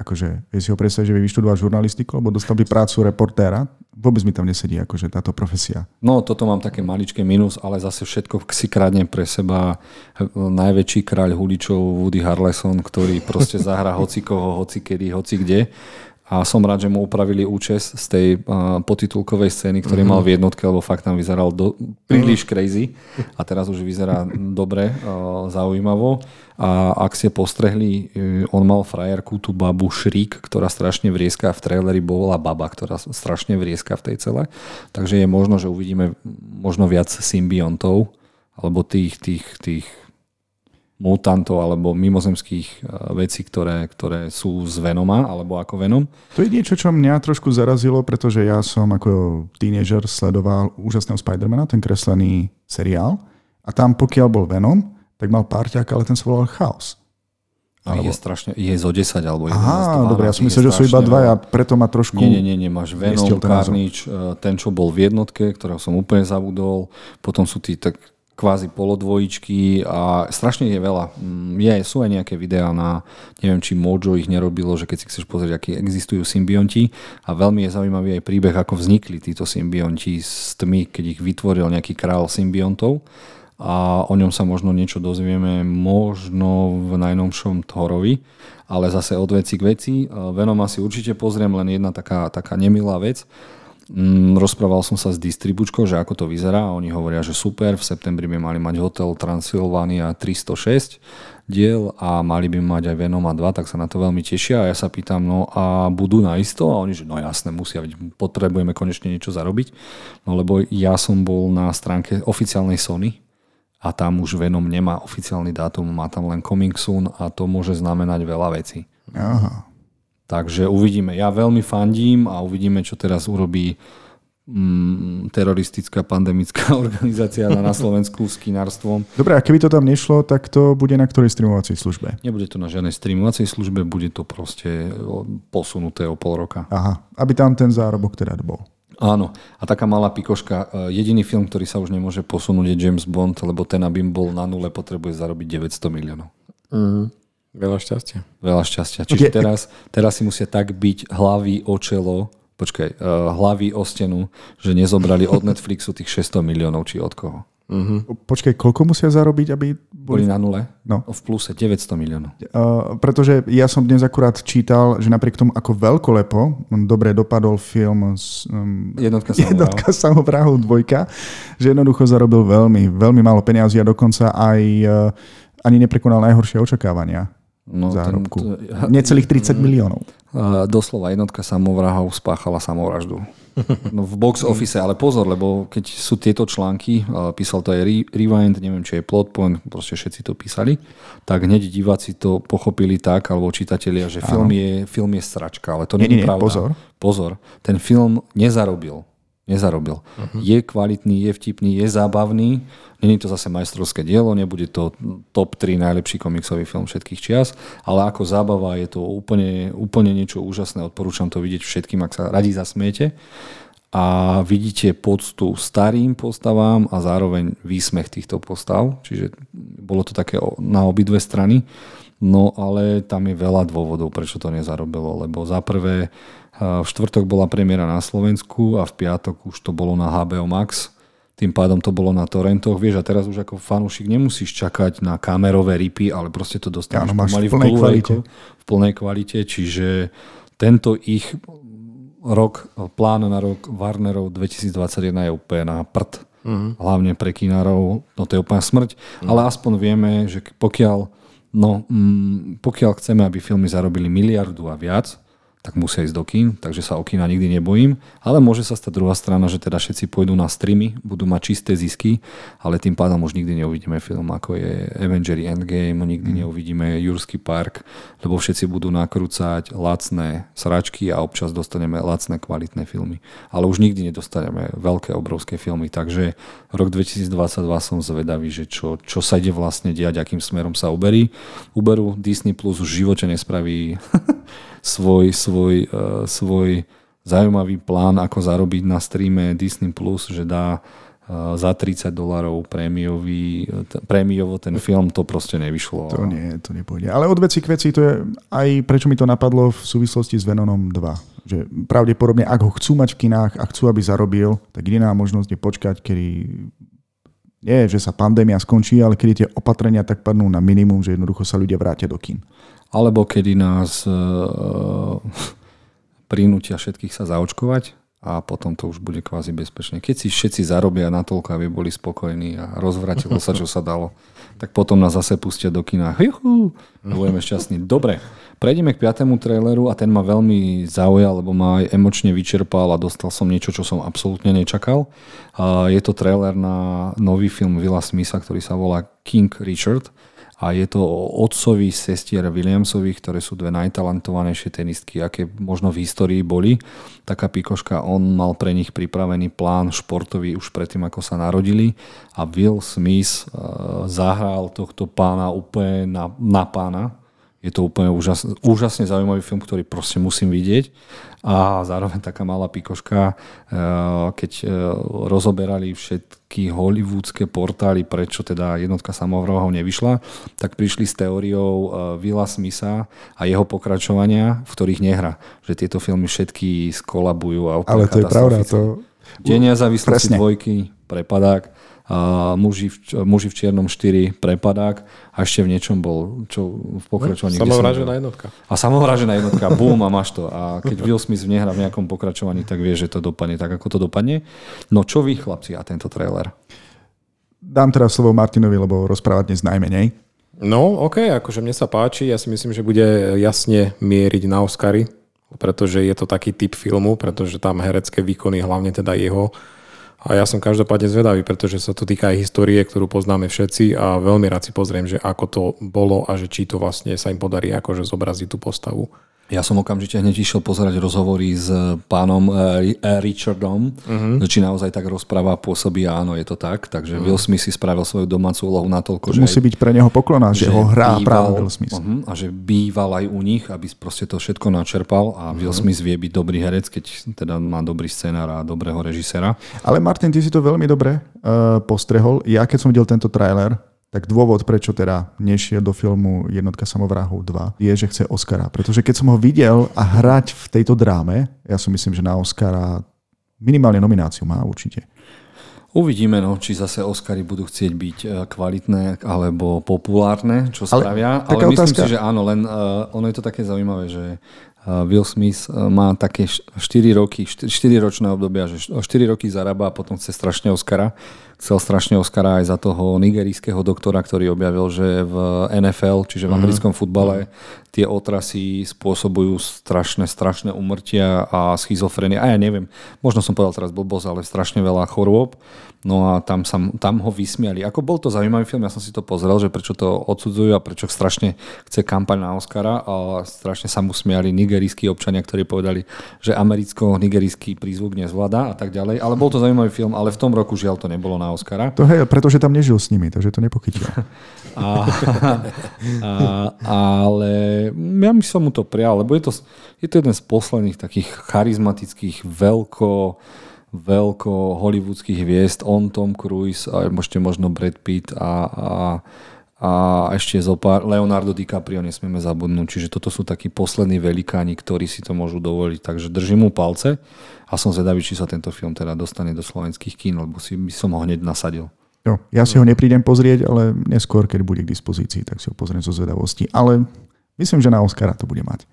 akože, je si ho predstaviť, že by vyštudoval žurnalistiku, alebo dostal by prácu reportéra, vôbec mi tam nesedí akože táto profesia. No, toto mám také maličké minus, ale zase všetko si kradne pre seba. Najväčší kráľ huličov Woody Harrelson, ktorý proste zahrá hoci koho, hoci kedy, hoci kde a som rád, že mu upravili účes z tej uh, potitulkovej scény, ktorý mm-hmm. mal v jednotke, lebo fakt tam vyzeral do, príliš crazy a teraz už vyzerá dobre, uh, zaujímavo. A ak ste postrehli, uh, on mal frajerku, tú babu Šrík, ktorá strašne vrieska v traileri bola baba, ktorá strašne vrieska v tej cele. Takže je možno, že uvidíme možno viac symbiontov alebo tých, tých, tých mutantov alebo mimozemských e, vecí, ktoré, ktoré sú z Venoma alebo ako Venom. To je niečo, čo mňa trošku zarazilo, pretože ja som ako tínežer sledoval úžasného Spidermana, ten kreslený seriál a tam pokiaľ bol Venom, tak mal párťák, ale ten sa volal Chaos. Alebo... Je strašne, je zo 10 alebo 11. Aha, dobre, ja som myslel, že sú iba dva a preto ma trošku... Nie, nie, nie, nie máš Venom, Carnage, e, ten, čo bol v jednotke, ktorého som úplne zabudol, potom sú tí tak kvázi polodvojičky a strašne je veľa. Mm, je, sú aj nejaké videá na, neviem, či Mojo ich nerobilo, že keď si chceš pozrieť, akí existujú symbionti a veľmi je zaujímavý aj príbeh, ako vznikli títo symbionti s tmy, keď ich vytvoril nejaký král symbiontov a o ňom sa možno niečo dozvieme možno v najnovšom Thorovi, ale zase od veci k veci. Venoma si určite pozriem, len jedna taká, taká nemilá vec Mm, rozprával som sa s distribučkou, že ako to vyzerá oni hovoria, že super, v septembri by mali mať hotel Transylvania 306 diel a mali by mať aj Venoma 2, tak sa na to veľmi tešia a ja sa pýtam, no a budú na isto? A oni, že no jasné, musia, potrebujeme konečne niečo zarobiť. No lebo ja som bol na stránke oficiálnej Sony a tam už Venom nemá oficiálny dátum, má tam len coming soon a to môže znamenať veľa vecí. Aha. Takže uvidíme. Ja veľmi fandím a uvidíme, čo teraz urobí mm, teroristická pandemická <laughs> organizácia na, na Slovensku s kinárstvom. Dobre, a keby to tam nešlo, tak to bude na ktorej streamovacej službe? Nebude to na žiadnej streamovacej službe, bude to proste posunuté o pol roka. Aha, aby tam ten zárobok teda bol. Áno, a taká malá pikoška. E, jediný film, ktorý sa už nemôže posunúť je James Bond, lebo ten, aby bol na nule, potrebuje zarobiť 900 miliónov. Mm. Veľa šťastia. Veľa šťastia. Čiže okay. teraz, teraz si musia tak byť hlavy o čelo, počkaj, uh, hlavy o stenu, že nezobrali od <laughs> Netflixu tých 600 miliónov, či od koho. Uh-huh. Počkaj, koľko musia zarobiť, aby boli... boli na nule? No. V pluse 900 miliónov. Uh, pretože ja som dnes akurát čítal, že napriek tomu, ako veľkolepo dobre dopadol film z, um, Jednotka samovráhov dvojka, že jednoducho zarobil veľmi, veľmi málo peniazy a dokonca aj uh, ani neprekonal najhoršie očakávania no, zárobku. Ten, Necelých 30 miliónov. Doslova jednotka samovrahov spáchala samovraždu. <laughs> No v box office, ale pozor, lebo keď sú tieto články, písal to aj Rewind, neviem, či je Plotpoint, proste všetci to písali, tak hneď diváci to pochopili tak, alebo čitatelia, že film je, film je sračka, ale to nie, nie je pravda. Pozor. Pozor, ten film nezarobil nezarobil. Uh-huh. Je kvalitný, je vtipný, je zábavný. Není to zase majstrovské dielo, nebude to top 3 najlepší komiksový film všetkých čias, ale ako zábava je to úplne, úplne niečo úžasné. Odporúčam to vidieť všetkým, ak sa radi zasmiete. A vidíte poctu starým postavám a zároveň výsmech týchto postav. Čiže bolo to také na obidve strany. No ale tam je veľa dôvodov, prečo to nezarobilo. Lebo za prvé v štvrtok bola premiéra na Slovensku a v piatok už to bolo na HBO Max. Tým pádom to bolo na torrentoch. Vieš, a teraz už ako fanúšik nemusíš čakať na kamerové ripy, ale proste to dostaneš Áno, v plnej, v, kvalite. v plnej kvalite. Čiže tento ich rok, plán na rok Warnerov 2021 je úplne na prd. Uh-huh. Hlavne pre kinárov, no to je úplne smrť. Uh-huh. Ale aspoň vieme, že pokiaľ, no, mm, pokiaľ chceme, aby filmy zarobili miliardu a viac, tak musia ísť do kín, takže sa o kina nikdy nebojím. Ale môže sa stať druhá strana, že teda všetci pôjdu na streamy, budú mať čisté zisky, ale tým pádom už nikdy neuvidíme film, ako je Avengers Endgame, nikdy mm. neuvidíme Jurský park, lebo všetci budú nakrúcať lacné sračky a občas dostaneme lacné kvalitné filmy. Ale už nikdy nedostaneme veľké, obrovské filmy, takže rok 2022 som zvedavý, že čo, čo sa ide vlastne diať, akým smerom sa uberí. Uberú Disney Plus už v živote nespraví <laughs> svoj, svoj, uh, svoj zaujímavý plán, ako zarobiť na streame Disney+, Plus, že dá uh, za 30 dolarov prémiový, prémiovo ten film, to proste nevyšlo. To nie, to nepôjde. Ale od veci k veci, to je aj prečo mi to napadlo v súvislosti s Venonom 2. Že pravdepodobne, ak ho chcú mať v kinách a chcú, aby zarobil, tak jediná možnosť je počkať, kedy nie, že sa pandémia skončí, ale kedy tie opatrenia tak padnú na minimum, že jednoducho sa ľudia vrátia do kín alebo kedy nás uh, prinútia všetkých sa zaočkovať a potom to už bude kvázi bezpečné. Keď si všetci zarobia na toľko, aby boli spokojní a rozvratilo sa, čo sa dalo, tak potom nás zase pustia do kina. Juhu, budeme šťastní. Dobre, prejdeme k piatému traileru a ten ma veľmi zaujal, lebo ma aj emočne vyčerpal a dostal som niečo, čo som absolútne nečakal. Je to trailer na nový film Willa Smitha, ktorý sa volá King Richard a je to o otcovi sestier Williamsových, ktoré sú dve najtalentovanejšie tenistky, aké možno v histórii boli. Taká pikoška, on mal pre nich pripravený plán športový už predtým, ako sa narodili a Will Smith uh, zahral tohto pána úplne na, na pána, je to úplne úžasne, úžasne zaujímavý film, ktorý proste musím vidieť. A zároveň taká malá pikoška, eh, keď eh, rozoberali všetky hollywoodske portály, prečo teda jednotka samovrahov nevyšla, tak prišli s teóriou eh, Willa Smitha a jeho pokračovania, v ktorých nehra. Že tieto filmy všetky skolabujú. A Ale to je pravda. To... Denia závislosti dvojky, prepadák muži, v, muži v čiernom 4 prepadák a ešte v niečom bol, čo v pokračovaní... No, samovražená jednotka. A samovražená jednotka, bum a máš to. A keď Will Smith nehra v nejakom pokračovaní, tak vie, že to dopadne tak, ako to dopadne. No čo vy, chlapci, a tento trailer? Dám teraz slovo Martinovi, lebo rozprávať dnes najmenej. No, OK, akože mne sa páči. Ja si myslím, že bude jasne mieriť na Oscary, pretože je to taký typ filmu, pretože tam herecké výkony, hlavne teda jeho, a ja som každopádne zvedavý, pretože sa to týka aj histórie, ktorú poznáme všetci a veľmi rád si pozriem, že ako to bolo a že či to vlastne sa im podarí akože zobraziť tú postavu. Ja som okamžite hneď išiel pozerať rozhovory s pánom eh, eh, Richardom, uh-huh. či naozaj tak rozpráva pôsobí, áno, je to tak. Takže uh-huh. Will Smith si spravil svoju domácu úlohu natoľko, to že... musí byť pre neho poklona, že, že ho hrá býval, práve Will Smith. Uh-huh, a že býval aj u nich, aby proste to všetko načerpal a uh-huh. Will Smith vie byť dobrý herec, keď teda má dobrý scenár a dobrého režisera. Ale Martin, ty si to veľmi dobre uh, postrehol. Ja keď som videl tento trailer, tak dôvod, prečo teda nešiel do filmu Jednotka samovrahov 2, je, že chce Oscara. Pretože keď som ho videl a hrať v tejto dráme, ja si myslím, že na Oscara minimálne nomináciu má určite. Uvidíme, no, či zase Oscary budú chcieť byť e, kvalitné alebo populárne, čo spravia. Ale, ale myslím otázka. si, že áno, len uh, ono je to také zaujímavé, že uh, Will Smith má také 4 roky, 4, 4 ročné obdobia, že 4 roky zarába a potom chce strašne Oscara chcel strašne Oscara aj za toho nigerijského doktora, ktorý objavil, že v NFL, čiže v mhm. americkom futbale, tie otrasy spôsobujú strašné, strašné umrtia a schizofrenie. A ja neviem, možno som povedal teraz blbosť, ale strašne veľa chorôb. No a tam, sa, tam ho vysmiali. Ako bol to zaujímavý film, ja som si to pozrel, že prečo to odsudzujú a prečo strašne chce kampaň na Oscara a strašne sa mu smiali nigerijskí občania, ktorí povedali, že americko-nigerijský prízvuk nezvláda a tak ďalej. Ale bol to zaujímavý film, ale v tom roku žiaľ to nebolo na Oscara. To hej, pretože tam nežil s nimi, takže to nepochytil. <laughs> a, a, ale ja by som mu to prial, lebo je to, je to jeden z posledných takých charizmatických, veľko veľko hollywoodských hviezd, on, Tom Cruise, a ešte možno Brad Pitt a, a, a ešte zo pár, Leonardo DiCaprio nesmieme zabudnúť, čiže toto sú takí poslední velikáni, ktorí si to môžu dovoliť, takže držím mu palce a som zvedavý, či sa tento film teda dostane do slovenských kín, lebo si by som ho hneď nasadil. Jo, ja si ho neprídem pozrieť, ale neskôr, keď bude k dispozícii, tak si ho pozriem zo zvedavosti. Ale myslím, že na Oscara to bude mať.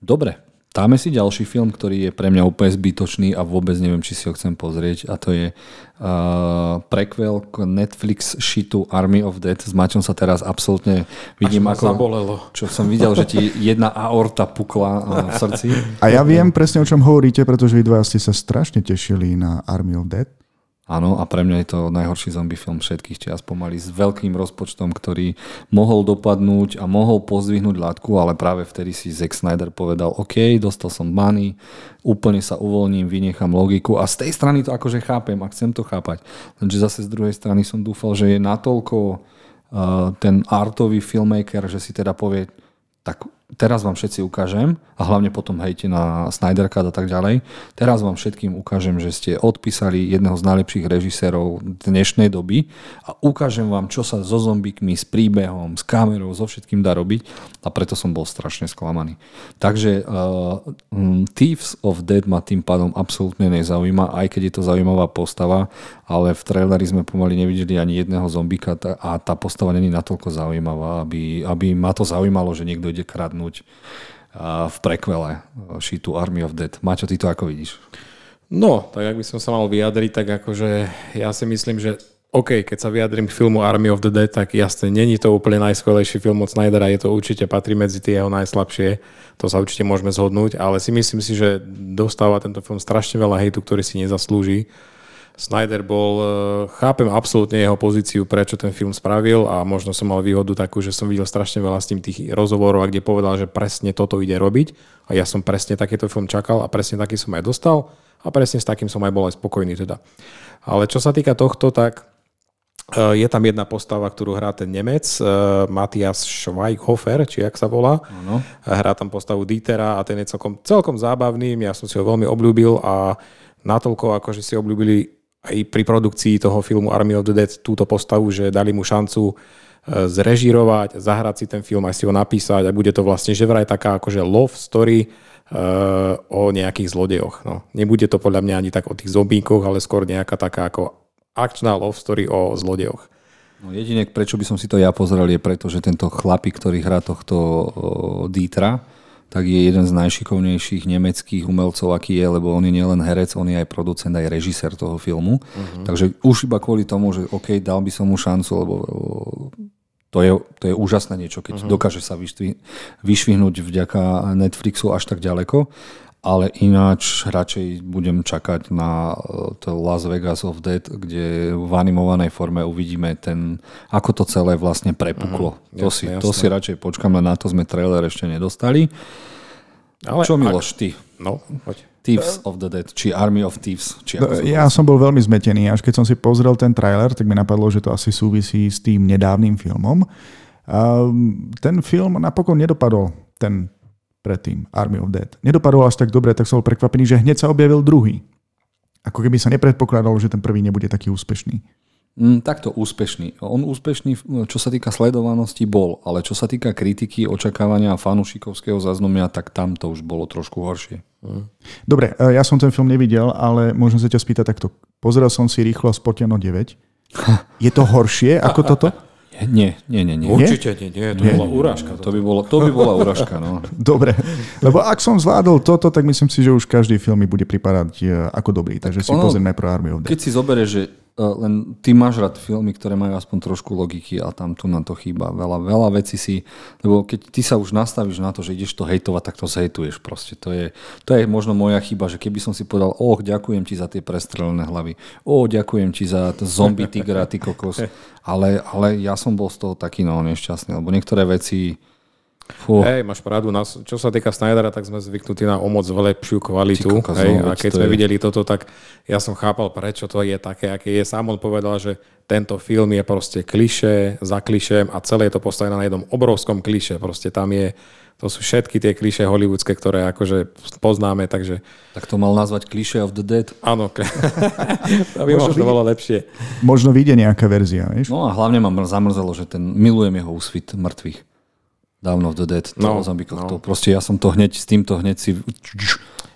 Dobre, Dáme si ďalší film, ktorý je pre mňa úplne zbytočný a vôbec neviem, či si ho chcem pozrieť a to je uh, prequel k Netflix shitu Army of Dead. S Maťom sa teraz absolútne vidím Až ako... zabolelo. Čo som videl, že ti jedna aorta pukla uh, v srdci. A ja viem presne, o čom hovoríte, pretože vy dvaja ste sa strašne tešili na Army of Dead. Áno, a pre mňa je to najhorší zombie film všetkých čias pomaly s veľkým rozpočtom, ktorý mohol dopadnúť a mohol pozdvihnúť látku, ale práve vtedy si Zack Snyder povedal, OK, dostal som money, úplne sa uvoľním, vynechám logiku a z tej strany to akože chápem a chcem to chápať. Lenže zase z druhej strany som dúfal, že je natoľko uh, ten artový filmmaker, že si teda povie, tak teraz vám všetci ukážem, a hlavne potom hejte na Snyder Cut a tak ďalej, teraz vám všetkým ukážem, že ste odpísali jedného z najlepších režisérov dnešnej doby a ukážem vám, čo sa so zombikmi, s príbehom, s kamerou, so všetkým dá robiť. A preto som bol strašne sklamaný. Takže uh, Thieves of Dead ma tým pádom absolútne nezaujíma, aj keď je to zaujímavá postava, ale v traileri sme pomaly nevideli ani jedného zombika a tá postava není natoľko zaujímavá, aby, aby ma to zaujímalo, že niekto ide kradnúť v prekvele šitu Army of Dead. Maťo, ty to ako vidíš? No, tak ak by som sa mal vyjadriť, tak akože ja si myslím, že OK, keď sa vyjadrím k filmu Army of the Dead, tak jasne, není to úplne najskvelejší film od Snydera, je to určite patrí medzi tie jeho najslabšie, to sa určite môžeme zhodnúť, ale si myslím si, že dostáva tento film strašne veľa hejtu, ktorý si nezaslúži Snyder bol, e, chápem absolútne jeho pozíciu, prečo ten film spravil a možno som mal výhodu takú, že som videl strašne veľa s tým tých rozhovorov, kde povedal, že presne toto ide robiť a ja som presne takýto film čakal a presne taký som aj dostal a presne s takým som aj bol aj spokojný teda. Ale čo sa týka tohto, tak e, je tam jedna postava, ktorú hrá ten Nemec, e, Matias Schweighofer, či jak sa volá. Ano. Hrá tam postavu Dietera a ten je celkom, celkom zábavný, ja som si ho veľmi obľúbil a natoľko, akože si obľúbili aj pri produkcii toho filmu Army of the Dead túto postavu, že dali mu šancu e, zrežírovať, zahrať si ten film, aj si ho napísať a bude to vlastne že vraj taká akože love story uh, o nejakých zlodejoch. No. Nebude to podľa mňa ani tak o tých zombíkoch, ale skôr nejaká taká ako akčná love story o zlodejoch. No jedine, prečo by som si to ja pozrel, je preto, že tento chlapík, ktorý hrá tohto Dítra, tak je jeden z najšikovnejších nemeckých umelcov, aký je, lebo on je nielen herec, on je aj producent, aj režisér toho filmu. Uh-huh. Takže už iba kvôli tomu, že OK, dal by som mu šancu, lebo to je, to je úžasné niečo, keď uh-huh. dokáže sa vyšvihnúť vďaka Netflixu až tak ďaleko ale ináč radšej budem čakať na e, to Las Vegas of Dead, kde v animovanej forme uvidíme ten, ako to celé vlastne prepuklo. Mm, to, jasné, si, jasné. to si radšej počkám, na to sme trailer ešte nedostali. Ale Čo Miloš, ak... ty? No, poď. Thieves of the Dead, či Army of Thieves. Či ako ja som bol veľmi zmetený, až keď som si pozrel ten trailer, tak mi napadlo, že to asi súvisí s tým nedávnym filmom. ten film napokon nedopadol ten predtým, Army of Dead. Nedopadol až tak dobre, tak som bol prekvapený, že hneď sa objavil druhý. Ako keby sa nepredpokladalo, že ten prvý nebude taký úspešný. Mm, takto úspešný. On úspešný, čo sa týka sledovanosti, bol, ale čo sa týka kritiky, očakávania a fanušikovského zaznamia, tak tam to už bolo trošku horšie. Mm. Dobre, e, ja som ten film nevidel, ale môžem sa ťa spýtať takto. Pozrel som si rýchlo Spoteno 9. <laughs> Je to horšie ako toto? <laughs> Nie, nie, nie. nie. Určite nie, nie. To nie? bola urážka. To by, bolo, to by bola urážka, no. <laughs> Dobre, lebo ak som zvládol toto, tak myslím si, že už každý film mi bude pripadať e, ako dobrý, takže si pozriem najprv Army of Dead. Keď si zoberieš, že len ty máš rád filmy, ktoré majú aspoň trošku logiky a tam tu na to chýba. Veľa, veľa vecí si, lebo keď ty sa už nastavíš na to, že ideš to hejtovať, tak to zhejtuješ proste. To je, to je možno moja chyba, že keby som si povedal, oh, ďakujem ti za tie prestrelené hlavy, oh, ďakujem ti za zombie tigra, ty kokos. <laughs> Ale, ale ja som bol z toho taký no, nešťastný, lebo niektoré veci Fú. Hej, máš pravdu. Nás, čo sa týka Snydera, tak sme zvyknutí na o moc lepšiu kvalitu. Kokos, hej, a keď sme je... videli toto, tak ja som chápal, prečo to je také, aké je. Sám on povedal, že tento film je proste kliše za klišem a celé je to postavené na jednom obrovskom kliše. Proste tam je, to sú všetky tie kliše hollywoodske, ktoré akože poznáme, takže... Tak to mal nazvať kliše of the dead? Áno, <laughs> to by možno, možno bolo lepšie. Možno vyjde nejaká verzia, vieš? No a hlavne ma zamrzelo, že ten, milujem jeho úsvit mŕtvych. Down of the Dead, to no, no. to proste ja som to hneď, s týmto hneď si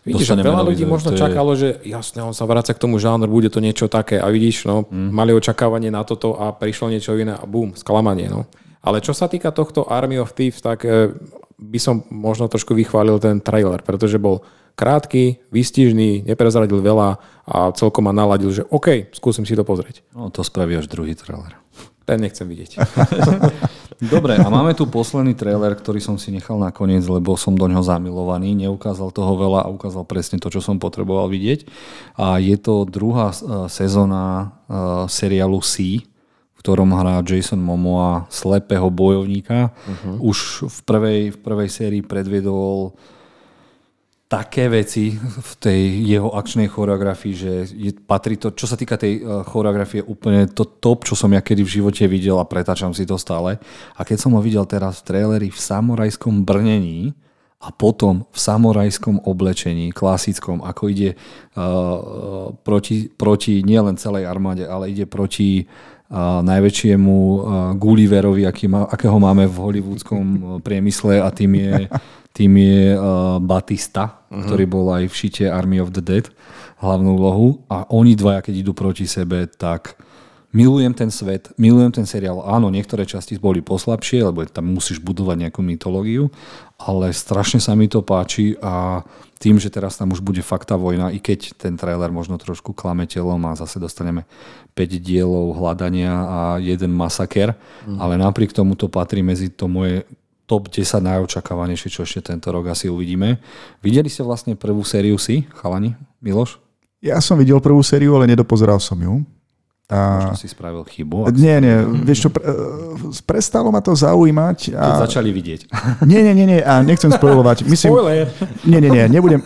Vidíš, že veľa ľudí možno je... čakalo, že jasne, on sa vráca k tomu žánru, bude to niečo také a vidíš, no, mm. mali očakávanie na toto a prišlo niečo iné a bum, sklamanie, no. Ale čo sa týka tohto Army of Thieves, tak e, by som možno trošku vychválil ten trailer, pretože bol krátky, výstižný, neprezradil veľa a celkom ma naladil, že OK, skúsim si to pozrieť. No to spraví až druhý trailer. Ten nechcem vidieť. <laughs> Dobre, a máme tu posledný trailer, ktorý som si nechal nakoniec, lebo som do ňoho zamilovaný. Neukázal toho veľa a ukázal presne to, čo som potreboval vidieť. A je to druhá e, sezóna uh, seriálu C, v ktorom hrá Jason Momoa slepého bojovníka. Uh-huh. Už v prvej, v prvej sérii predviedol také veci v tej jeho akčnej choreografii, že je, patrí to, čo sa týka tej uh, choreografie, úplne to top, čo som ja kedy v živote videl a pretáčam si to stále. A keď som ho videl teraz v traileri v samorajskom brnení a potom v samorajskom oblečení, klasickom, ako ide uh, proti, proti nielen celej armáde, ale ide proti uh, najväčšiemu Gulliverovi, aký má, akého máme v hollywoodskom priemysle a tým je <laughs> tým je uh, Batista, uh-huh. ktorý bol aj v šite Army of the Dead, hlavnú úlohu. A oni dvaja, keď idú proti sebe, tak milujem ten svet, milujem ten seriál. Áno, niektoré časti boli poslabšie, lebo tam musíš budovať nejakú mytológiu, ale strašne sa mi to páči a tým, že teraz tam už bude fakta vojna, i keď ten trailer možno trošku klame telom a zase dostaneme 5 dielov hľadania a jeden masaker, mm. ale napriek tomu to patrí medzi to moje top 10 najočakávanejšie, čo ešte tento rok asi uvidíme. Videli ste vlastne prvú sériu si, chalani, Miloš? Ja som videl prvú sériu, ale nedopozeral som ju. A... Možno si spravil chybu. Nie, nie. <laughs> Vieš čo, pre, prestalo ma to zaujímať. A... Keď začali vidieť. <laughs> Nie, nie, nie, nie. A nechcem spojovať. <laughs> Myslím... Spoiler. Nie, nie, nie. Nebudem...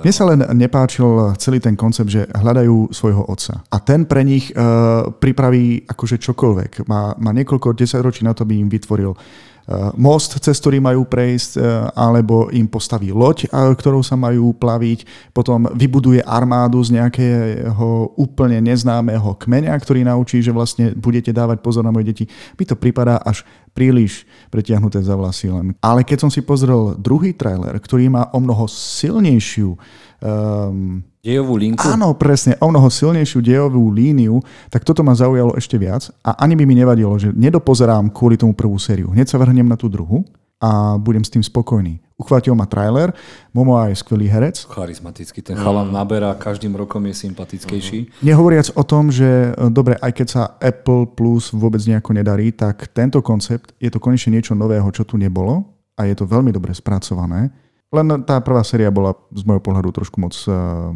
Mne sa len nepáčil celý ten koncept, že hľadajú svojho otca. A ten pre nich uh, pripraví akože čokoľvek. Má, má niekoľko desaťročí na to, by im vytvoril Eh, most, cez ktorý majú prejsť, eh, alebo im postaví loď, ktorou sa majú plaviť, potom vybuduje armádu z nejakého úplne neznámeho kmeňa, ktorý naučí, že vlastne budete dávať pozor na moje deti. Mi to pripadá až príliš pretiahnuté za vlasy len. Ale keď som si pozrel druhý trailer, ktorý má o mnoho silnejšiu um, Dejovú linku? Áno, presne, o mnoho silnejšiu dejovú líniu, tak toto ma zaujalo ešte viac a ani by mi nevadilo, že nedopozerám kvôli tomu prvú sériu. Hneď sa vrhnem na tú druhú a budem s tým spokojný. Uchvátil ma trailer, Momo je skvelý herec. Charizmatický, ten chalan naberá, každým rokom je sympatickejší. Uh-huh. Nehovoriac o tom, že e, dobre, aj keď sa Apple Plus vôbec nejako nedarí, tak tento koncept je to konečne niečo nového, čo tu nebolo a je to veľmi dobre spracované len tá prvá séria bola z môjho pohľadu trošku moc uh,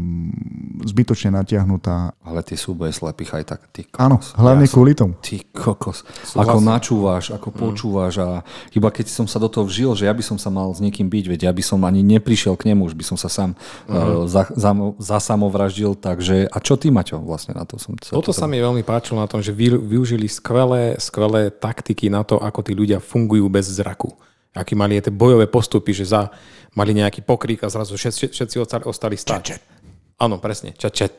zbytočne natiahnutá. Ale tie súboje slepých aj tak. Ty kokos. Áno, hlavne ja kvôli tomu. Ty kokos. Súhlasím. Ako načúvaš, ako mm. počúvaš a iba keď som sa do toho vžil, že ja by som sa mal s niekým byť, veď ja by som ani neprišiel k nemu, už by som sa sám uh-huh. uh, za, za, zasamovraždil, takže a čo ty, Maťo, vlastne na to som sa Toto sa mi veľmi páčilo na tom, že vy, využili skvelé, skvelé taktiky na to, ako tí ľudia fungujú bez zraku aký mali tie bojové postupy, že za, mali nejaký pokrík a zrazu všetci, všetci ostali, ostali stáť. Čet, čet. Áno, presne, čet, čet.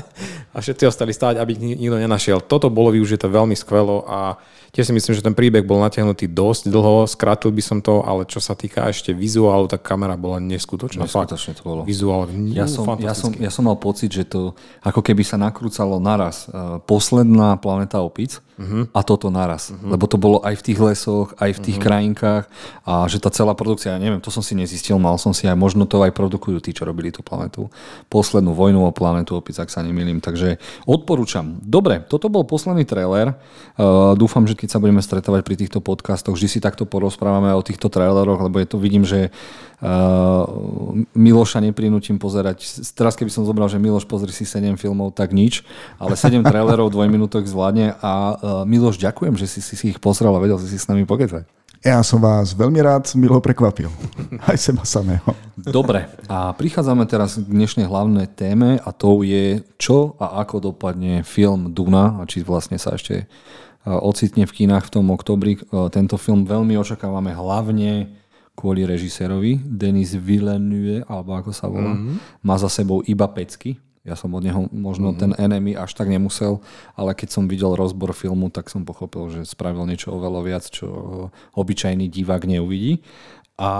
<laughs> a všetci ostali stáť, aby ich nikto nenašiel. Toto bolo využité veľmi skvelo a tiež si myslím, že ten príbeh bol natiahnutý dosť dlho, skrátil by som to, ale čo sa týka ešte vizuálu, tak kamera bola neskutočná. Neskutočne to bolo. Vizuál, ja som, ja, som, ja som mal pocit, že to ako keby sa nakrúcalo naraz. Uh, posledná planeta opic, uh-huh. a toto naraz. Uh-huh. Lebo to bolo aj v tých lesoch, aj v tých uh-huh. krajinkách a že tá celá produkcia, ja neviem, to som si nezistil, mal som si aj, možno to aj produkujú tí, čo robili tú planetu. Poslednú vojnu o planetu opic, ak sa nemýlim. Takže odporúčam. Dobre, toto bol posledný trailer. Uh, dúfam, že keď sa budeme stretávať pri týchto podcastoch, vždy si takto porozprávame o týchto traileroch, lebo je to, vidím, že Uh, Miloša neprinútim pozerať. Teraz keby som zobral, že Miloš pozri si 7 filmov, tak nič, ale 7 <laughs> trailerov dvojminútok zvládne a Miloš, ďakujem, že si, si, si ich pozrel a vedel si si s nami pokecať. Ja som vás veľmi rád milo prekvapil. <laughs> Aj seba samého. Dobre, a prichádzame teraz k dnešnej hlavnej téme a to je, čo a ako dopadne film Duna a či vlastne sa ešte ocitne v kínach v tom oktobri. Tento film veľmi očakávame hlavne kvôli režisérovi, Denis Villeneuve, alebo ako sa volá, mm-hmm. má za sebou iba pecky. Ja som od neho možno mm-hmm. ten enemy až tak nemusel, ale keď som videl rozbor filmu, tak som pochopil, že spravil niečo oveľa viac, čo obyčajný divák neuvidí. A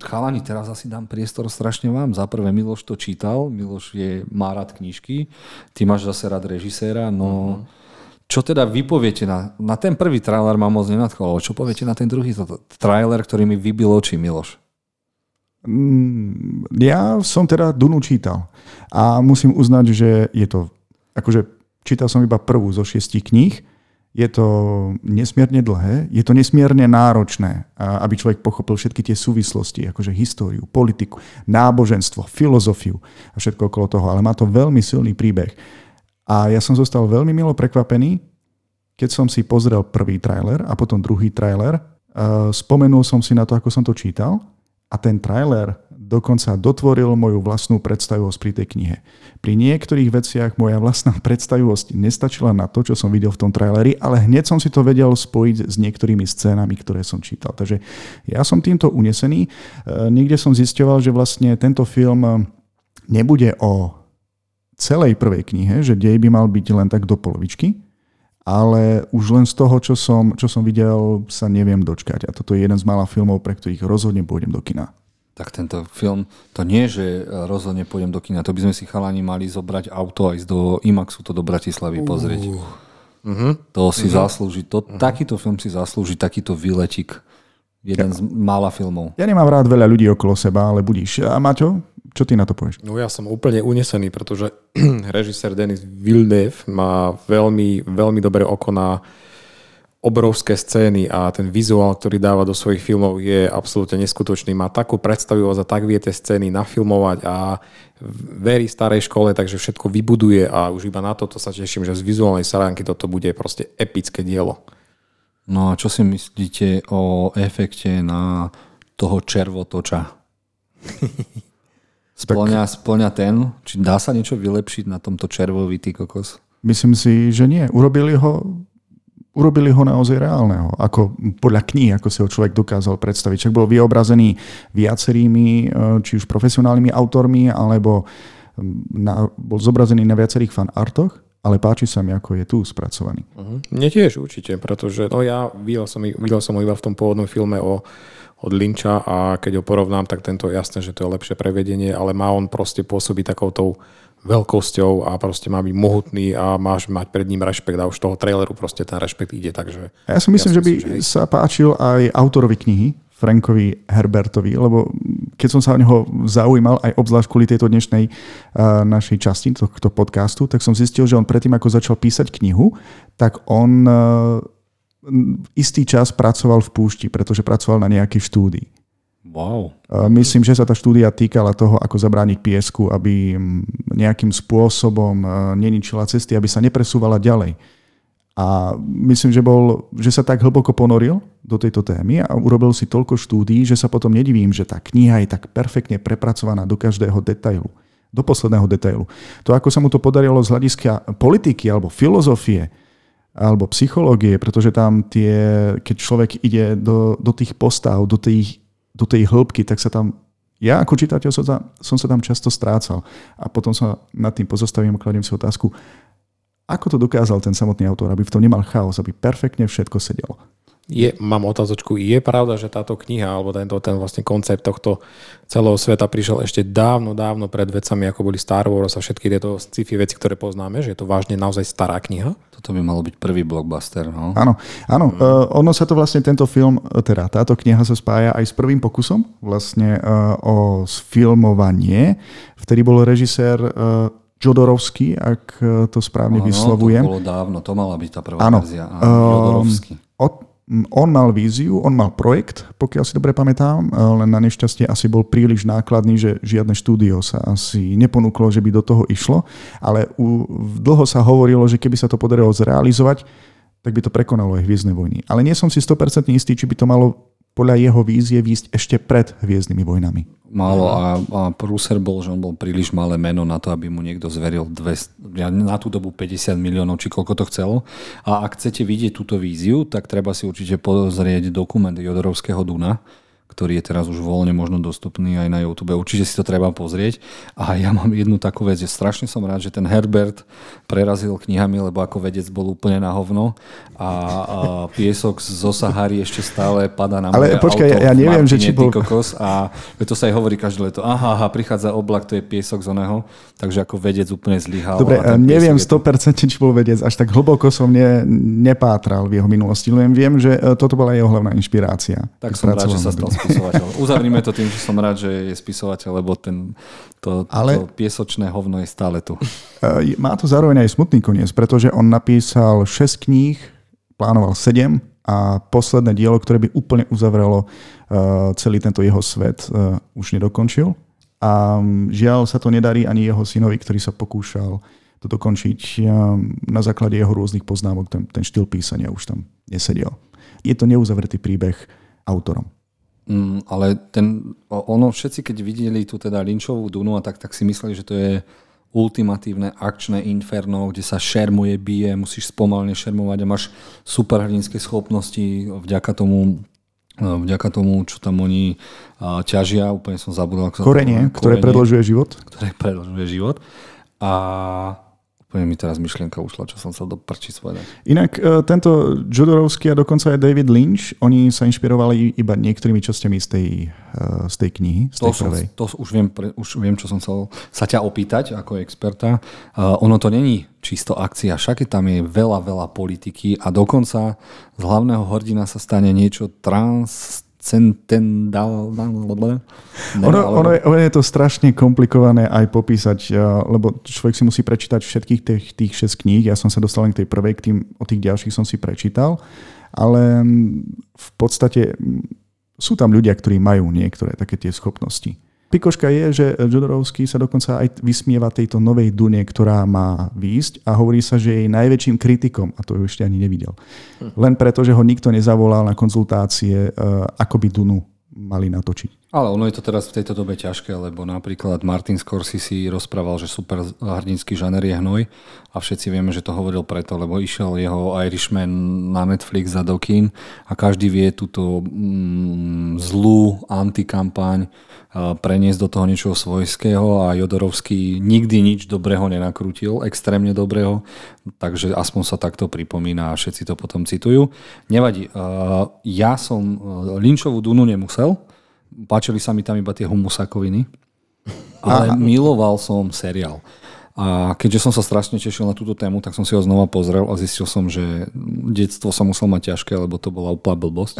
chalani, teraz asi dám priestor strašne vám. Za prvé, Miloš to čítal, Miloš je, má rád knižky, ty máš zase rád režiséra, no mm-hmm Čo teda vy poviete na, na ten prvý trailer ma moc nenadchol, čo poviete na ten druhý trailer, ktorý mi vybil oči, Miloš? Mm, ja som teda Dunu čítal a musím uznať, že je to, akože čítal som iba prvú zo šiestich kníh, je to nesmierne dlhé, je to nesmierne náročné, aby človek pochopil všetky tie súvislosti, akože históriu, politiku, náboženstvo, filozofiu a všetko okolo toho, ale má to veľmi silný príbeh. A ja som zostal veľmi milo prekvapený, keď som si pozrel prvý trailer a potom druhý trailer. Spomenul som si na to, ako som to čítal a ten trailer dokonca dotvoril moju vlastnú predstavivosť pri tej knihe. Pri niektorých veciach moja vlastná <laughs> predstavivosť nestačila na to, čo som videl v tom traileri, ale hneď som si to vedel spojiť s niektorými scénami, ktoré som čítal. Takže ja som týmto unesený. E, niekde som zisťoval, že vlastne tento film nebude o celej prvej knihe, že dej by mal byť len tak do polovičky, ale už len z toho, čo som, čo som videl, sa neviem dočkať. A toto je jeden z mála filmov, pre ktorých rozhodne pôjdem do kina. Tak tento film, to nie, že rozhodne pôjdem do kina, to by sme si chalani mali zobrať auto a ísť do IMAXu, to do Bratislavy pozrieť. Uh. To si uh-huh. zaslúži, to, uh-huh. takýto film si zaslúži, takýto výletik. Jeden ja. z mála filmov. Ja nemám rád veľa ľudí okolo seba, ale budíš. A Maťo, čo ty na to povieš? No ja som úplne unesený, pretože <clears throat> režisér Denis Villeneuve má veľmi, veľmi dobré oko na obrovské scény a ten vizuál, ktorý dáva do svojich filmov je absolútne neskutočný. Má takú predstavivosť a tak vie tie scény nafilmovať a verí starej škole, takže všetko vybuduje a už iba na toto sa teším, že z vizuálnej saránky toto bude proste epické dielo. No a čo si myslíte o efekte na toho červotoča? <laughs> Splňa, splňa ten? Či dá sa niečo vylepšiť na tomto červovi, ty kokos? Myslím si, že nie. Urobili ho, urobili ho naozaj reálneho. Ako podľa kníh, ako si ho človek dokázal predstaviť. Čak bol vyobrazený viacerými, e, či už profesionálnymi autormi, alebo na, bol zobrazený na viacerých fanartoch ale páči sa mi, ako je tu spracovaný. Uh-huh. Mne tiež určite, pretože no ja videl som, videl som ho iba v tom pôvodnom filme o, od Lynča a keď ho porovnám, tak tento jasné, že to je lepšie prevedenie, ale má on proste pôsobiť takoutou veľkosťou a proste má byť mohutný a máš mať pred ním rešpekt a už toho traileru proste ten rešpekt ide, takže... Ja si myslím, že by že sa páčil aj autorovi knihy, Frankovi Herbertovi, lebo keď som sa o neho zaujímal, aj obzvlášť kvôli tejto dnešnej uh, našej časti, tohto podcastu, tak som zistil, že on predtým, ako začal písať knihu, tak on uh, istý čas pracoval v púšti, pretože pracoval na nejakej štúdii. Wow. Uh, myslím, že sa tá štúdia týkala toho, ako zabrániť piesku, aby nejakým spôsobom neničila cesty, aby sa nepresúvala ďalej. A myslím, že, bol, že sa tak hlboko ponoril do tejto témy a urobil si toľko štúdií, že sa potom nedivím, že tá kniha je tak perfektne prepracovaná do každého detailu. Do posledného detailu. To, ako sa mu to podarilo z hľadiska politiky alebo filozofie, alebo psychológie, pretože tam tie, keď človek ide do, do tých postav, do, tých, do tej hĺbky, tak sa tam ja ako čitateľ som, sa, som sa tam často strácal a potom sa nad tým pozostavím a kladiem si otázku, ako to dokázal ten samotný autor, aby v tom nemal chaos, aby perfektne všetko sedelo? Je, mám otázočku, je pravda, že táto kniha alebo tento, ten vlastne koncept tohto celého sveta prišiel ešte dávno, dávno pred vecami, ako boli Star Wars a všetky tieto sci-fi veci, ktoré poznáme, že je to vážne naozaj stará kniha? Toto by malo byť prvý blockbuster, no? Áno, áno. Hmm. Uh, ono sa to vlastne, tento film, teda táto kniha sa spája aj s prvým pokusom vlastne uh, o sfilmovanie, vtedy bol režisér uh, Jodorovský, ak e, to správne ano, vyslovujem. to bolo dávno, to mala byť tá prvá ano. verzia. Áno, Jodorovský. Od, on mal víziu, on mal projekt, pokiaľ si dobre pamätám, e, len na nešťastie asi bol príliš nákladný, že žiadne štúdio sa asi neponúklo, že by do toho išlo, ale u, dlho sa hovorilo, že keby sa to podarilo zrealizovať, tak by to prekonalo aj Hviezdne vojny. Ale nie som si 100% istý, či by to malo podľa jeho vízie výjsť ešte pred Hviezdnymi vojnami. Málo a, a prúser bol, že on bol príliš malé meno na to, aby mu niekto zveril 200, na tú dobu 50 miliónov, či koľko to chcelo. A ak chcete vidieť túto víziu, tak treba si určite pozrieť dokument Jodorovského Duna, ktorý je teraz už voľne možno dostupný aj na YouTube. Určite si to treba pozrieť. A ja mám jednu takú vec, že strašne som rád, že ten Herbert prerazil knihami, lebo ako vedec bol úplne na hovno a, a piesok zo Sahary ešte stále pada na Ale počkaj, ja neviem, že či bol... Kokos a to sa aj hovorí každé leto. Aha, aha, prichádza oblak, to je piesok z oného. Takže ako vedec úplne zlyhal. Dobre, neviem 100% či bol vedec, až tak hlboko som ne, nepátral v jeho minulosti. Len viem, že e, toto bola jeho hlavná inšpirácia. Tak som rád, že sa stal spisovateľ. Uzavrime to tým, že som rád, že je spisovateľ, lebo ten, to, Ale... to piesočné hovno je stále tu. E, má to zároveň aj smutný koniec, pretože on napísal 6 kníh, plánoval 7 a posledné dielo, ktoré by úplne uzavrelo uh, celý tento jeho svet, uh, už nedokončil. A žiaľ sa to nedarí ani jeho synovi, ktorý sa pokúšal to dokončiť na základe jeho rôznych poznámok. Ten, ten štýl písania už tam nesedel. Je to neuzavretý príbeh autorom. Mm, ale ten, ono, všetci keď videli tú teda Lynchovú Dunu a tak, tak si mysleli, že to je ultimatívne akčné inferno, kde sa šermuje, bije, musíš spomalne šermovať a máš superhrdinské schopnosti vďaka tomu vďaka tomu, čo tam oni ťažia, úplne som zabudol. Korenie, ktoré predlžuje život. Ktoré predlžuje život. A Úplne mi teraz myšlienka ušla, čo som sa do prči povedať. Inak e, tento Judorovský a dokonca aj David Lynch, oni sa inšpirovali iba niektorými časťami z tej, e, z tej knihy, z tej to prvej. Som, to už viem, už viem, čo som chcel sa ťa opýtať ako experta. Uh, ono to není čisto akcia, však tam je veľa, veľa politiky a dokonca z hlavného hrdina sa stane niečo trans Centendal... Ono, ono, je, ono je to strašne komplikované aj popísať, lebo človek si musí prečítať všetkých tých, tých 6 kníh. Ja som sa dostal len k tej prvej, k tým, o tých ďalších som si prečítal. Ale v podstate sú tam ľudia, ktorí majú niektoré také tie schopnosti. Pikoška je, že Jodorovský sa dokonca aj vysmieva tejto novej Dune, ktorá má výjsť a hovorí sa, že je jej najväčším kritikom a to ešte ani nevidel. Hm. Len preto, že ho nikto nezavolal na konzultácie, eh, ako by Dunu mali natočiť. Ale ono je to teraz v tejto dobe ťažké, lebo napríklad Martin Scorsese rozprával, že super hrdinský žaner je hnoj a všetci vieme, že to hovoril preto, lebo išiel jeho Irishman na Netflix za dokín a každý vie túto mm, zlú antikampaň preniesť do toho niečo svojského a Jodorovský nikdy nič dobrého nenakrútil, extrémne dobrého, takže aspoň sa takto pripomína a všetci to potom citujú. Nevadí, ja som Lynchovú Dunu nemusel, páčili sa mi tam iba tie humusakoviny, ale Aha. miloval som seriál. A keďže som sa strašne tešil na túto tému, tak som si ho znova pozrel a zistil som, že detstvo som musel mať ťažké, lebo to bola úplná blbosť.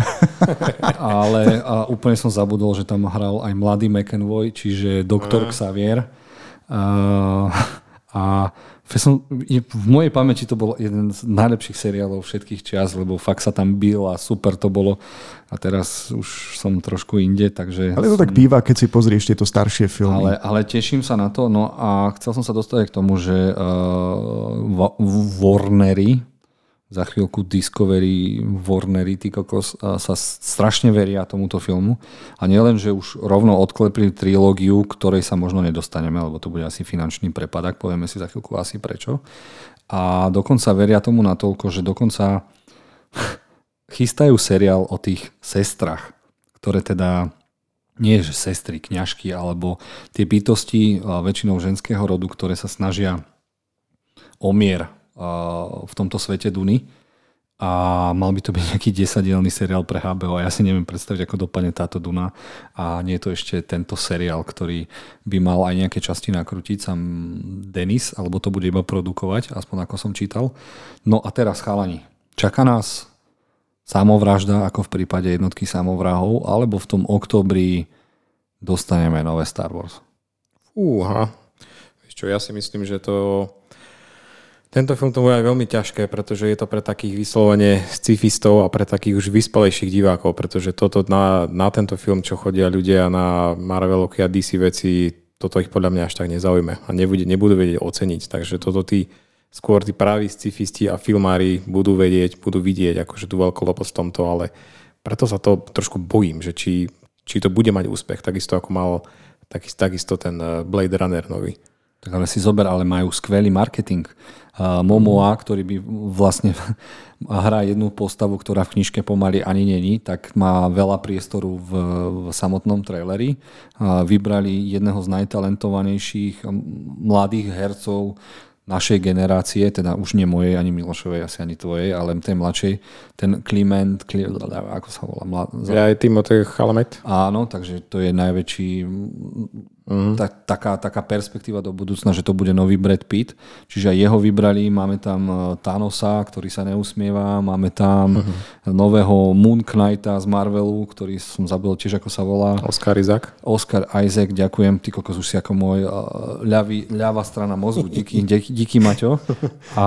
<laughs> Ale a úplne som zabudol, že tam hral aj mladý McEnvoy, čiže doktor. Xavier. A, a som, v mojej pamäti to bol jeden z najlepších seriálov všetkých čias, lebo fakt sa tam bil a super to bolo. A teraz už som trošku inde, takže... Ale to tak býva, keď si pozrieš tieto staršie filmy. Ale, ale teším sa na to. No a chcel som sa dostať k tomu, že uh, Warnery, za chvíľku Discovery, Warnery, ty kokos, sa strašne veria tomuto filmu. A nielen, že už rovno odklepli trilógiu, ktorej sa možno nedostaneme, lebo to bude asi finančný prepadak, povieme si za chvíľku asi prečo. A dokonca veria tomu natoľko, že dokonca <laughs> chystajú seriál o tých sestrach, ktoré teda nie že sestry, kňažky, alebo tie bytosti väčšinou ženského rodu, ktoré sa snažia o mier v tomto svete Duny a mal by to byť nejaký desadielný seriál pre HBO a ja si neviem predstaviť, ako dopadne táto Duna a nie je to ešte tento seriál, ktorý by mal aj nejaké časti nakrútiť sám Denis, alebo to bude iba produkovať, aspoň ako som čítal. No a teraz chalani, čaká nás samovražda, ako v prípade jednotky samovrahov, alebo v tom oktobri dostaneme nové Star Wars? Fúha. Čo, ja si myslím, že to tento film to bude aj veľmi ťažké, pretože je to pre takých vyslovene scifistov a pre takých už vyspelejších divákov, pretože toto na, na tento film, čo chodia ľudia na Marvelovky a DC veci, toto ich podľa mňa až tak nezaujme a nebude, nebudú vedieť oceniť. Takže toto tí skôr tí praví scifisti a filmári budú vedieť, budú vidieť akože tú veľkoloposť v tomto, ale preto sa to trošku bojím, že či, či to bude mať úspech, takisto ako mal takisto, takisto ten eh, Blade Runner nový. Tak ale si zober, ale majú skvelý marketing. Momoa, ktorý by vlastne <laughs> hrá jednu postavu, ktorá v knižke pomaly ani není, tak má veľa priestoru v, v samotnom traileri. Vybrali jedného z najtalentovanejších mladých hercov našej generácie, teda už nie mojej, ani Milošovej, asi ani tvojej, ale tej mladšej, ten Kliment, Kli, ako sa volá? Mlad, ja aj Timotej Chalamet. Áno, takže to je najväčší Mm. Ta, taká, taká perspektíva do budúcna, že to bude nový Brad Pitt. Čiže aj jeho vybrali, máme tam e, Thanosa, ktorý sa neusmieva, máme tam mm-hmm. nového Moon Knighta z Marvelu, ktorý som zabil tiež, ako sa volá. Oscar Isaac. Oscar Isaac, ďakujem, ty kokos už si ako môj e, ľavý, ľavá strana mozgu, díky, <laughs> díky, díky Maťo. A,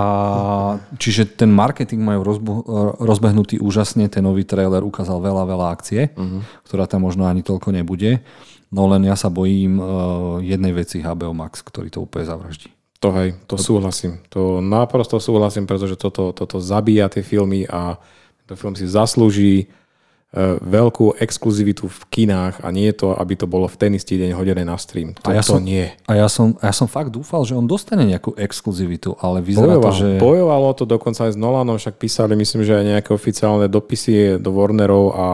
čiže ten marketing majú rozbu, e, rozbehnutý úžasne, ten nový trailer ukázal veľa, veľa akcie, mm-hmm. ktorá tam možno ani toľko nebude. No len ja sa bojím uh, jednej veci HBO Max, ktorý to úplne zavraždí. To hej, to súhlasím. To naprosto súhlasím, pretože toto, toto zabíja tie filmy a ten film si zaslúži uh, veľkú exkluzivitu v kinách a nie je to, aby to bolo v ten istý deň hodené na stream. To, a ja to som, nie. A ja som, ja som fakt dúfal, že on dostane nejakú exkluzivitu, ale vyzerá Bojoval, to, že... Bojovalo to dokonca aj s Nolanom, však písali myslím, že aj nejaké oficiálne dopisy do Warnerov a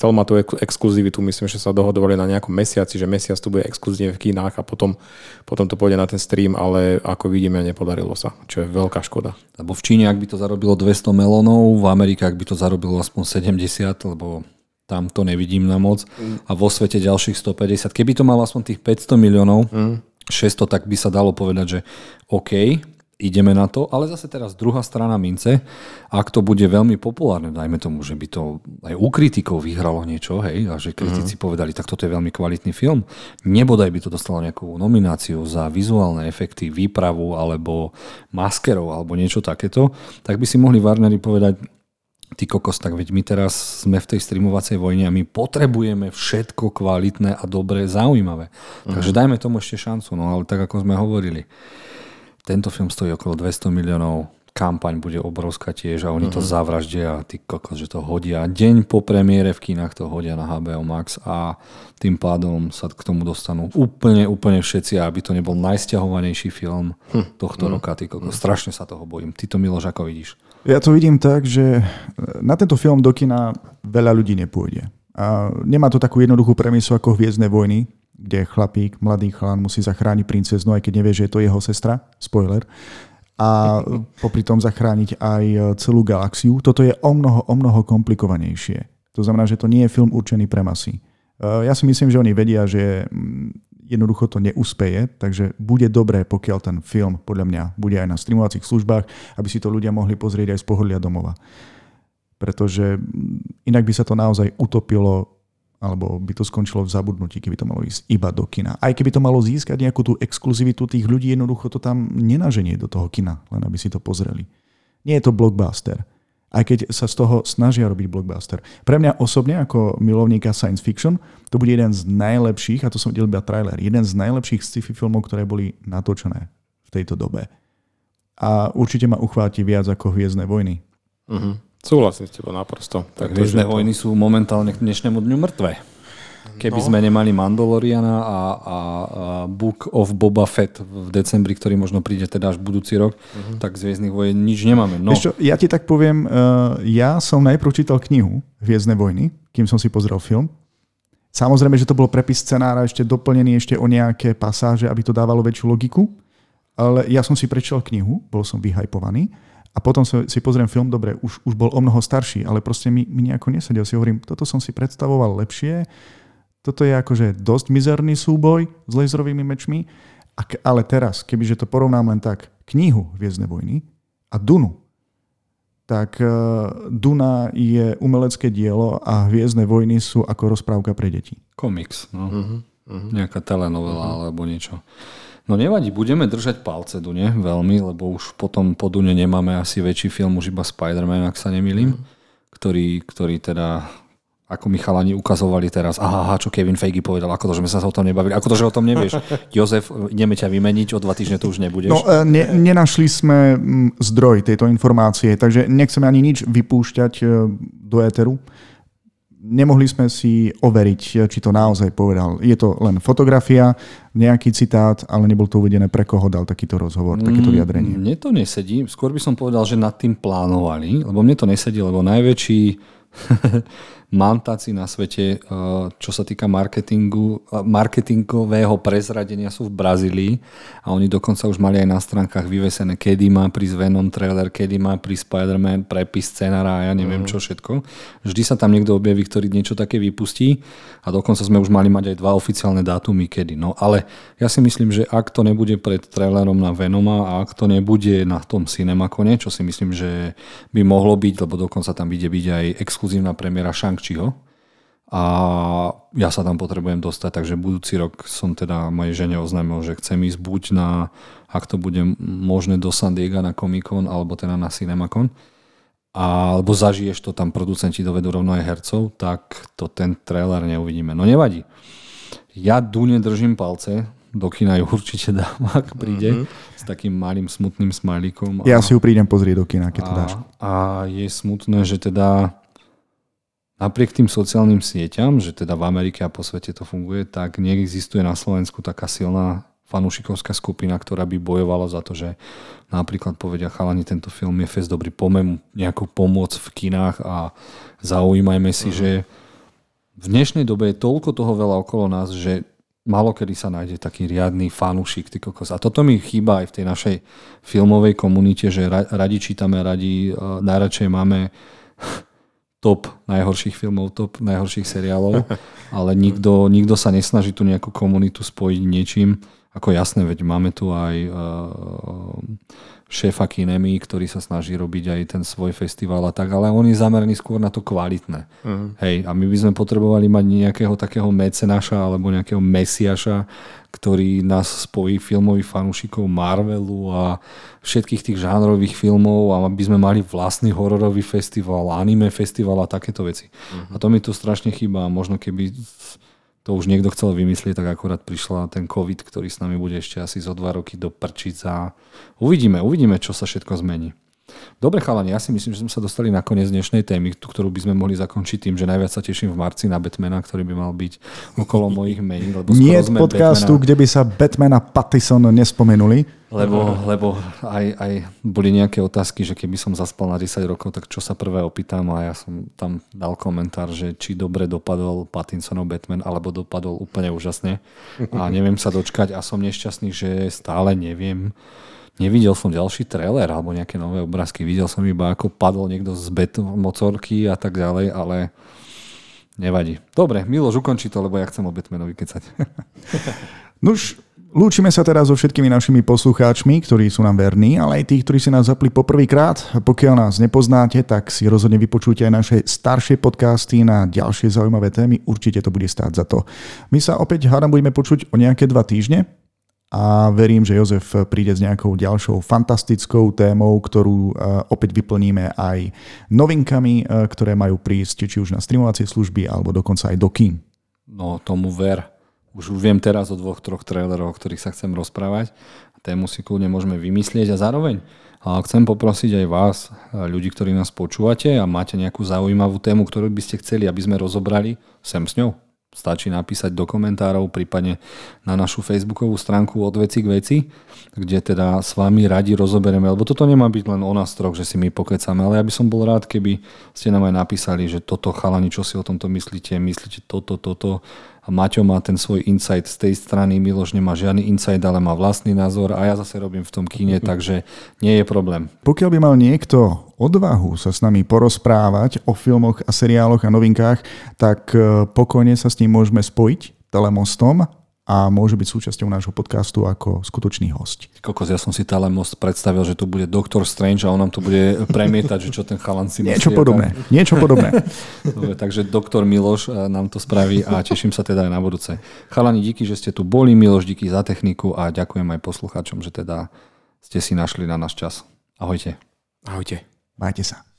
chcel mať tú exkluzivitu, myslím, že sa dohodovali na nejakom mesiaci, že mesiac tu bude exkluzívne v kinách a potom, potom to pôjde na ten stream, ale ako vidíme, nepodarilo sa, čo je veľká škoda. Lebo v Číne, ak by to zarobilo 200 melónov, v Amerike, ak by to zarobilo aspoň 70, lebo tam to nevidím na moc, a vo svete ďalších 150. Keby to malo aspoň tých 500 miliónov, mm. 600, tak by sa dalo povedať, že OK, ideme na to, ale zase teraz druhá strana mince, ak to bude veľmi populárne, dajme tomu, že by to aj u kritikov vyhralo niečo, hej, a že kritici mm. povedali, tak toto je veľmi kvalitný film, nebodaj by to dostalo nejakú nomináciu za vizuálne efekty, výpravu alebo maskerov alebo niečo takéto, tak by si mohli Warneri povedať, ty kokos, tak veď my teraz sme v tej streamovacej vojne a my potrebujeme všetko kvalitné a dobré, zaujímavé. Mm. Takže dajme tomu ešte šancu, no ale tak ako sme hovorili tento film stojí okolo 200 miliónov, kampaň bude obrovská tiež a oni uh-huh. to mhm. zavraždia a ty kokos, že to hodia. Deň po premiére v kinách to hodia na HBO Max a tým pádom sa k tomu dostanú úplne, úplne všetci, aby to nebol najsťahovanejší film hm. tohto hm. roka. Ty kokos, hm. strašne sa toho bojím. Ty to Miloš, ako vidíš? Ja to vidím tak, že na tento film do kina veľa ľudí nepôjde. A nemá to takú jednoduchú premisu ako Hviezdne vojny, kde chlapík, mladý chlán musí zachrániť princeznu, aj keď nevie, že je to jeho sestra. Spoiler. A popri tom zachrániť aj celú galaxiu. Toto je o mnoho, o mnoho komplikovanejšie. To znamená, že to nie je film určený pre masy. E, ja si myslím, že oni vedia, že mm, jednoducho to neúspeje, takže bude dobré, pokiaľ ten film podľa mňa bude aj na streamovacích službách, aby si to ľudia mohli pozrieť aj z pohodlia domova. Pretože mm, inak by sa to naozaj utopilo alebo by to skončilo v zabudnutí, keby to malo ísť iba do kina. Aj keby to malo získať nejakú tú exkluzivitu tých ľudí, jednoducho to tam nenaženie do toho kina, len aby si to pozreli. Nie je to blockbuster. Aj keď sa z toho snažia robiť blockbuster. Pre mňa osobne, ako milovníka science fiction, to bude jeden z najlepších, a to som videl iba trailer, jeden z najlepších sci-fi filmov, ktoré boli natočené v tejto dobe. A určite ma uchváti viac ako Hviezdne vojny. Uh-huh. Súhlasím s tebou naprosto. Tak Hviezdne to... vojny sú momentálne k dnešnému dňu mŕtve. Keby no. sme nemali Mandaloriana a, a, a Book of Boba Fett v decembri, ktorý možno príde teda až budúci rok, uh-huh. tak z Hviezdnych vojen nič nemáme. No. čo, ja ti tak poviem, uh, ja som najprv čítal knihu Hviezdne vojny, kým som si pozrel film. Samozrejme, že to bol prepis scenára ešte doplnený ešte o nejaké pasáže, aby to dávalo väčšiu logiku. Ale ja som si prečítal knihu, bol som vyhajpovaný a potom si pozriem film, dobre, už, už bol o mnoho starší, ale proste mi, mi nejako nesedel. Si hovorím, toto som si predstavoval lepšie, toto je akože dosť mizerný súboj s laserovými mečmi, ale teraz, kebyže to porovnám len tak, knihu Viezne vojny a Dunu, tak e, Duna je umelecké dielo a Hviezdne vojny sú ako rozprávka pre deti. Komiks, no. Uh-huh, uh-huh. Nejaká telenovela uh-huh. alebo niečo. No nevadí, budeme držať palce Dune veľmi, lebo už potom po Dune nemáme asi väčší film, už iba Spider-Man, ak sa nemýlim, mm. ktorý, ktorý teda ako mi chalani ukazovali teraz, aha, čo Kevin Feige povedal, ako to, že sme sa o tom nebavili, ako to, že o tom nevieš. <laughs> Jozef, ideme ťa vymeniť, o dva týždne to už nebudeš. No, e, ne, nenašli sme zdroj tejto informácie, takže nechceme ani nič vypúšťať e, do éteru. Nemohli sme si overiť, či to naozaj povedal. Je to len fotografia, nejaký citát, ale nebol to uvedené, pre koho dal takýto rozhovor, takéto mm, vyjadrenie. Mne to nesedí. Skôr by som povedal, že nad tým plánovali, lebo mne to nesedí, lebo najväčší <laughs> mantáci na svete, eh, čo sa týka marketingu, eh, marketingového prezradenia sú v Brazílii a oni dokonca už mali aj na stránkach vyvesené, kedy má prísť Venom trailer, kedy má prísť Spider-Man, prepis scenára a ja neviem mm. čo všetko. Vždy sa tam niekto objaví, ktorý niečo také vypustí a dokonca sme už mali mať aj dva oficiálne dátumy, kedy. No ale ja si myslím, že ak to nebude pred trailerom na Venoma a ak to nebude na tom Cinemacone, čo si myslím, že by mohlo byť, lebo dokonca tam ide byť aj exkluzívna premiéra Shang Shang-Chiho a ja sa tam potrebujem dostať, takže budúci rok som teda mojej žene oznámil, že chcem ísť buď na, ak to bude možné do San Diego na Comic Con, alebo teda na Cinemacon, alebo zažiješ to tam producenti dovedú rovno aj hercov, tak to ten trailer neuvidíme. No nevadí. Ja dune držím palce, do kina ju určite dám, ak príde, mm-hmm. s takým malým smutným smajlíkom. Ja si ju prídem pozrieť do kina, keď to dáš. A je smutné, že teda napriek tým sociálnym sieťam, že teda v Amerike a po svete to funguje, tak neexistuje na Slovensku taká silná fanúšikovská skupina, ktorá by bojovala za to, že napríklad povedia chalani, tento film je fest dobrý, pomem nejakú pomoc v kinách a zaujímajme si, uh-huh. že v dnešnej dobe je toľko toho veľa okolo nás, že malo kedy sa nájde taký riadny fanúšik, ty kokos. A toto mi chýba aj v tej našej filmovej komunite, že radi čítame, radi, uh, najradšej máme top najhorších filmov, top najhorších seriálov, <laughs> ale nikto, nikto sa nesnaží tu nejakú komunitu spojiť niečím. Ako jasné, veď máme tu aj uh, šéfa Kinemy, ktorý sa snaží robiť aj ten svoj festival a tak, ale on je zameraný skôr na to kvalitné. Uh-huh. Hej, a my by sme potrebovali mať nejakého takého mecenaša alebo nejakého mesiaša, ktorý nás spojí filmových fanúšikov Marvelu a všetkých tých žánrových filmov a aby sme mali vlastný hororový festival, anime festival a takéto veci. Uh-huh. A to mi tu strašne chýba. Možno keby to už niekto chcel vymyslieť, tak akorát prišla ten COVID, ktorý s nami bude ešte asi zo dva roky do prčica. Uvidíme, uvidíme, čo sa všetko zmení. Dobre chalani, ja si myslím, že sme sa dostali na koniec dnešnej témy, ktorú by sme mohli zakončiť tým, že najviac sa teším v marci na Batmana, ktorý by mal byť okolo mojich mení. Nie podcastu, Batmana... kde by sa Batman a Pattison nespomenuli. Lebo, lebo aj, aj boli nejaké otázky, že keby som zaspal na 10 rokov, tak čo sa prvé opýtam a ja som tam dal komentár, že či dobre dopadol Pattinsonov Batman, alebo dopadol úplne úžasne a neviem sa dočkať a som nešťastný, že stále neviem Nevidel som ďalší trailer alebo nejaké nové obrázky. Videl som iba, ako padol niekto z bet mocorky a tak ďalej, ale nevadí. Dobre, Miloš, ukončí to, lebo ja chcem o Batmanovi kecať. <laughs> Nuž, Lúčime sa teraz so všetkými našimi poslucháčmi, ktorí sú nám verní, ale aj tí, ktorí si nás zapli poprvýkrát. Pokiaľ nás nepoznáte, tak si rozhodne vypočujte aj naše staršie podcasty na ďalšie zaujímavé témy. Určite to bude stáť za to. My sa opäť hádam budeme počuť o nejaké dva týždne a verím, že Jozef príde s nejakou ďalšou fantastickou témou, ktorú e, opäť vyplníme aj novinkami, e, ktoré majú prísť či už na streamovacie služby alebo dokonca aj do kín. No tomu ver. Už viem teraz o dvoch, troch traileroch, o ktorých sa chcem rozprávať. Tému si kľudne môžeme vymyslieť a zároveň chcem poprosiť aj vás, ľudí, ktorí nás počúvate a máte nejakú zaujímavú tému, ktorú by ste chceli, aby sme rozobrali, sem s ňou. Stačí napísať do komentárov, prípadne na našu facebookovú stránku od veci k veci, kde teda s vami radi rozoberieme, lebo toto nemá byť len o nás troch, že si my pokecame, ale ja by som bol rád, keby ste nám aj napísali, že toto chalani, čo si o tomto myslíte, myslíte toto, toto Maťo má ten svoj insight z tej strany, Miloš nemá žiadny insight, ale má vlastný názor a ja zase robím v tom kine, <laughs> takže nie je problém. Pokiaľ by mal niekto odvahu sa s nami porozprávať o filmoch a seriáloch a novinkách, tak e, pokojne sa s ním môžeme spojiť telemostom a môže byť súčasťou nášho podcastu ako skutočný host. Kokos, ja som si most predstavil, že tu bude Doktor Strange a on nám to bude <laughs> premietať, že čo ten chalan si myslí. Niečo podobné. Tak... Niečo podobné. Dobre, takže doktor Miloš eh, nám to spraví a teším sa teda aj na budúce. Chalani, díky, že ste tu boli. Miloš, díky za techniku a ďakujem aj poslucháčom, že teda ste si našli na náš čas. Ahojte. Ahojte. Majte sa.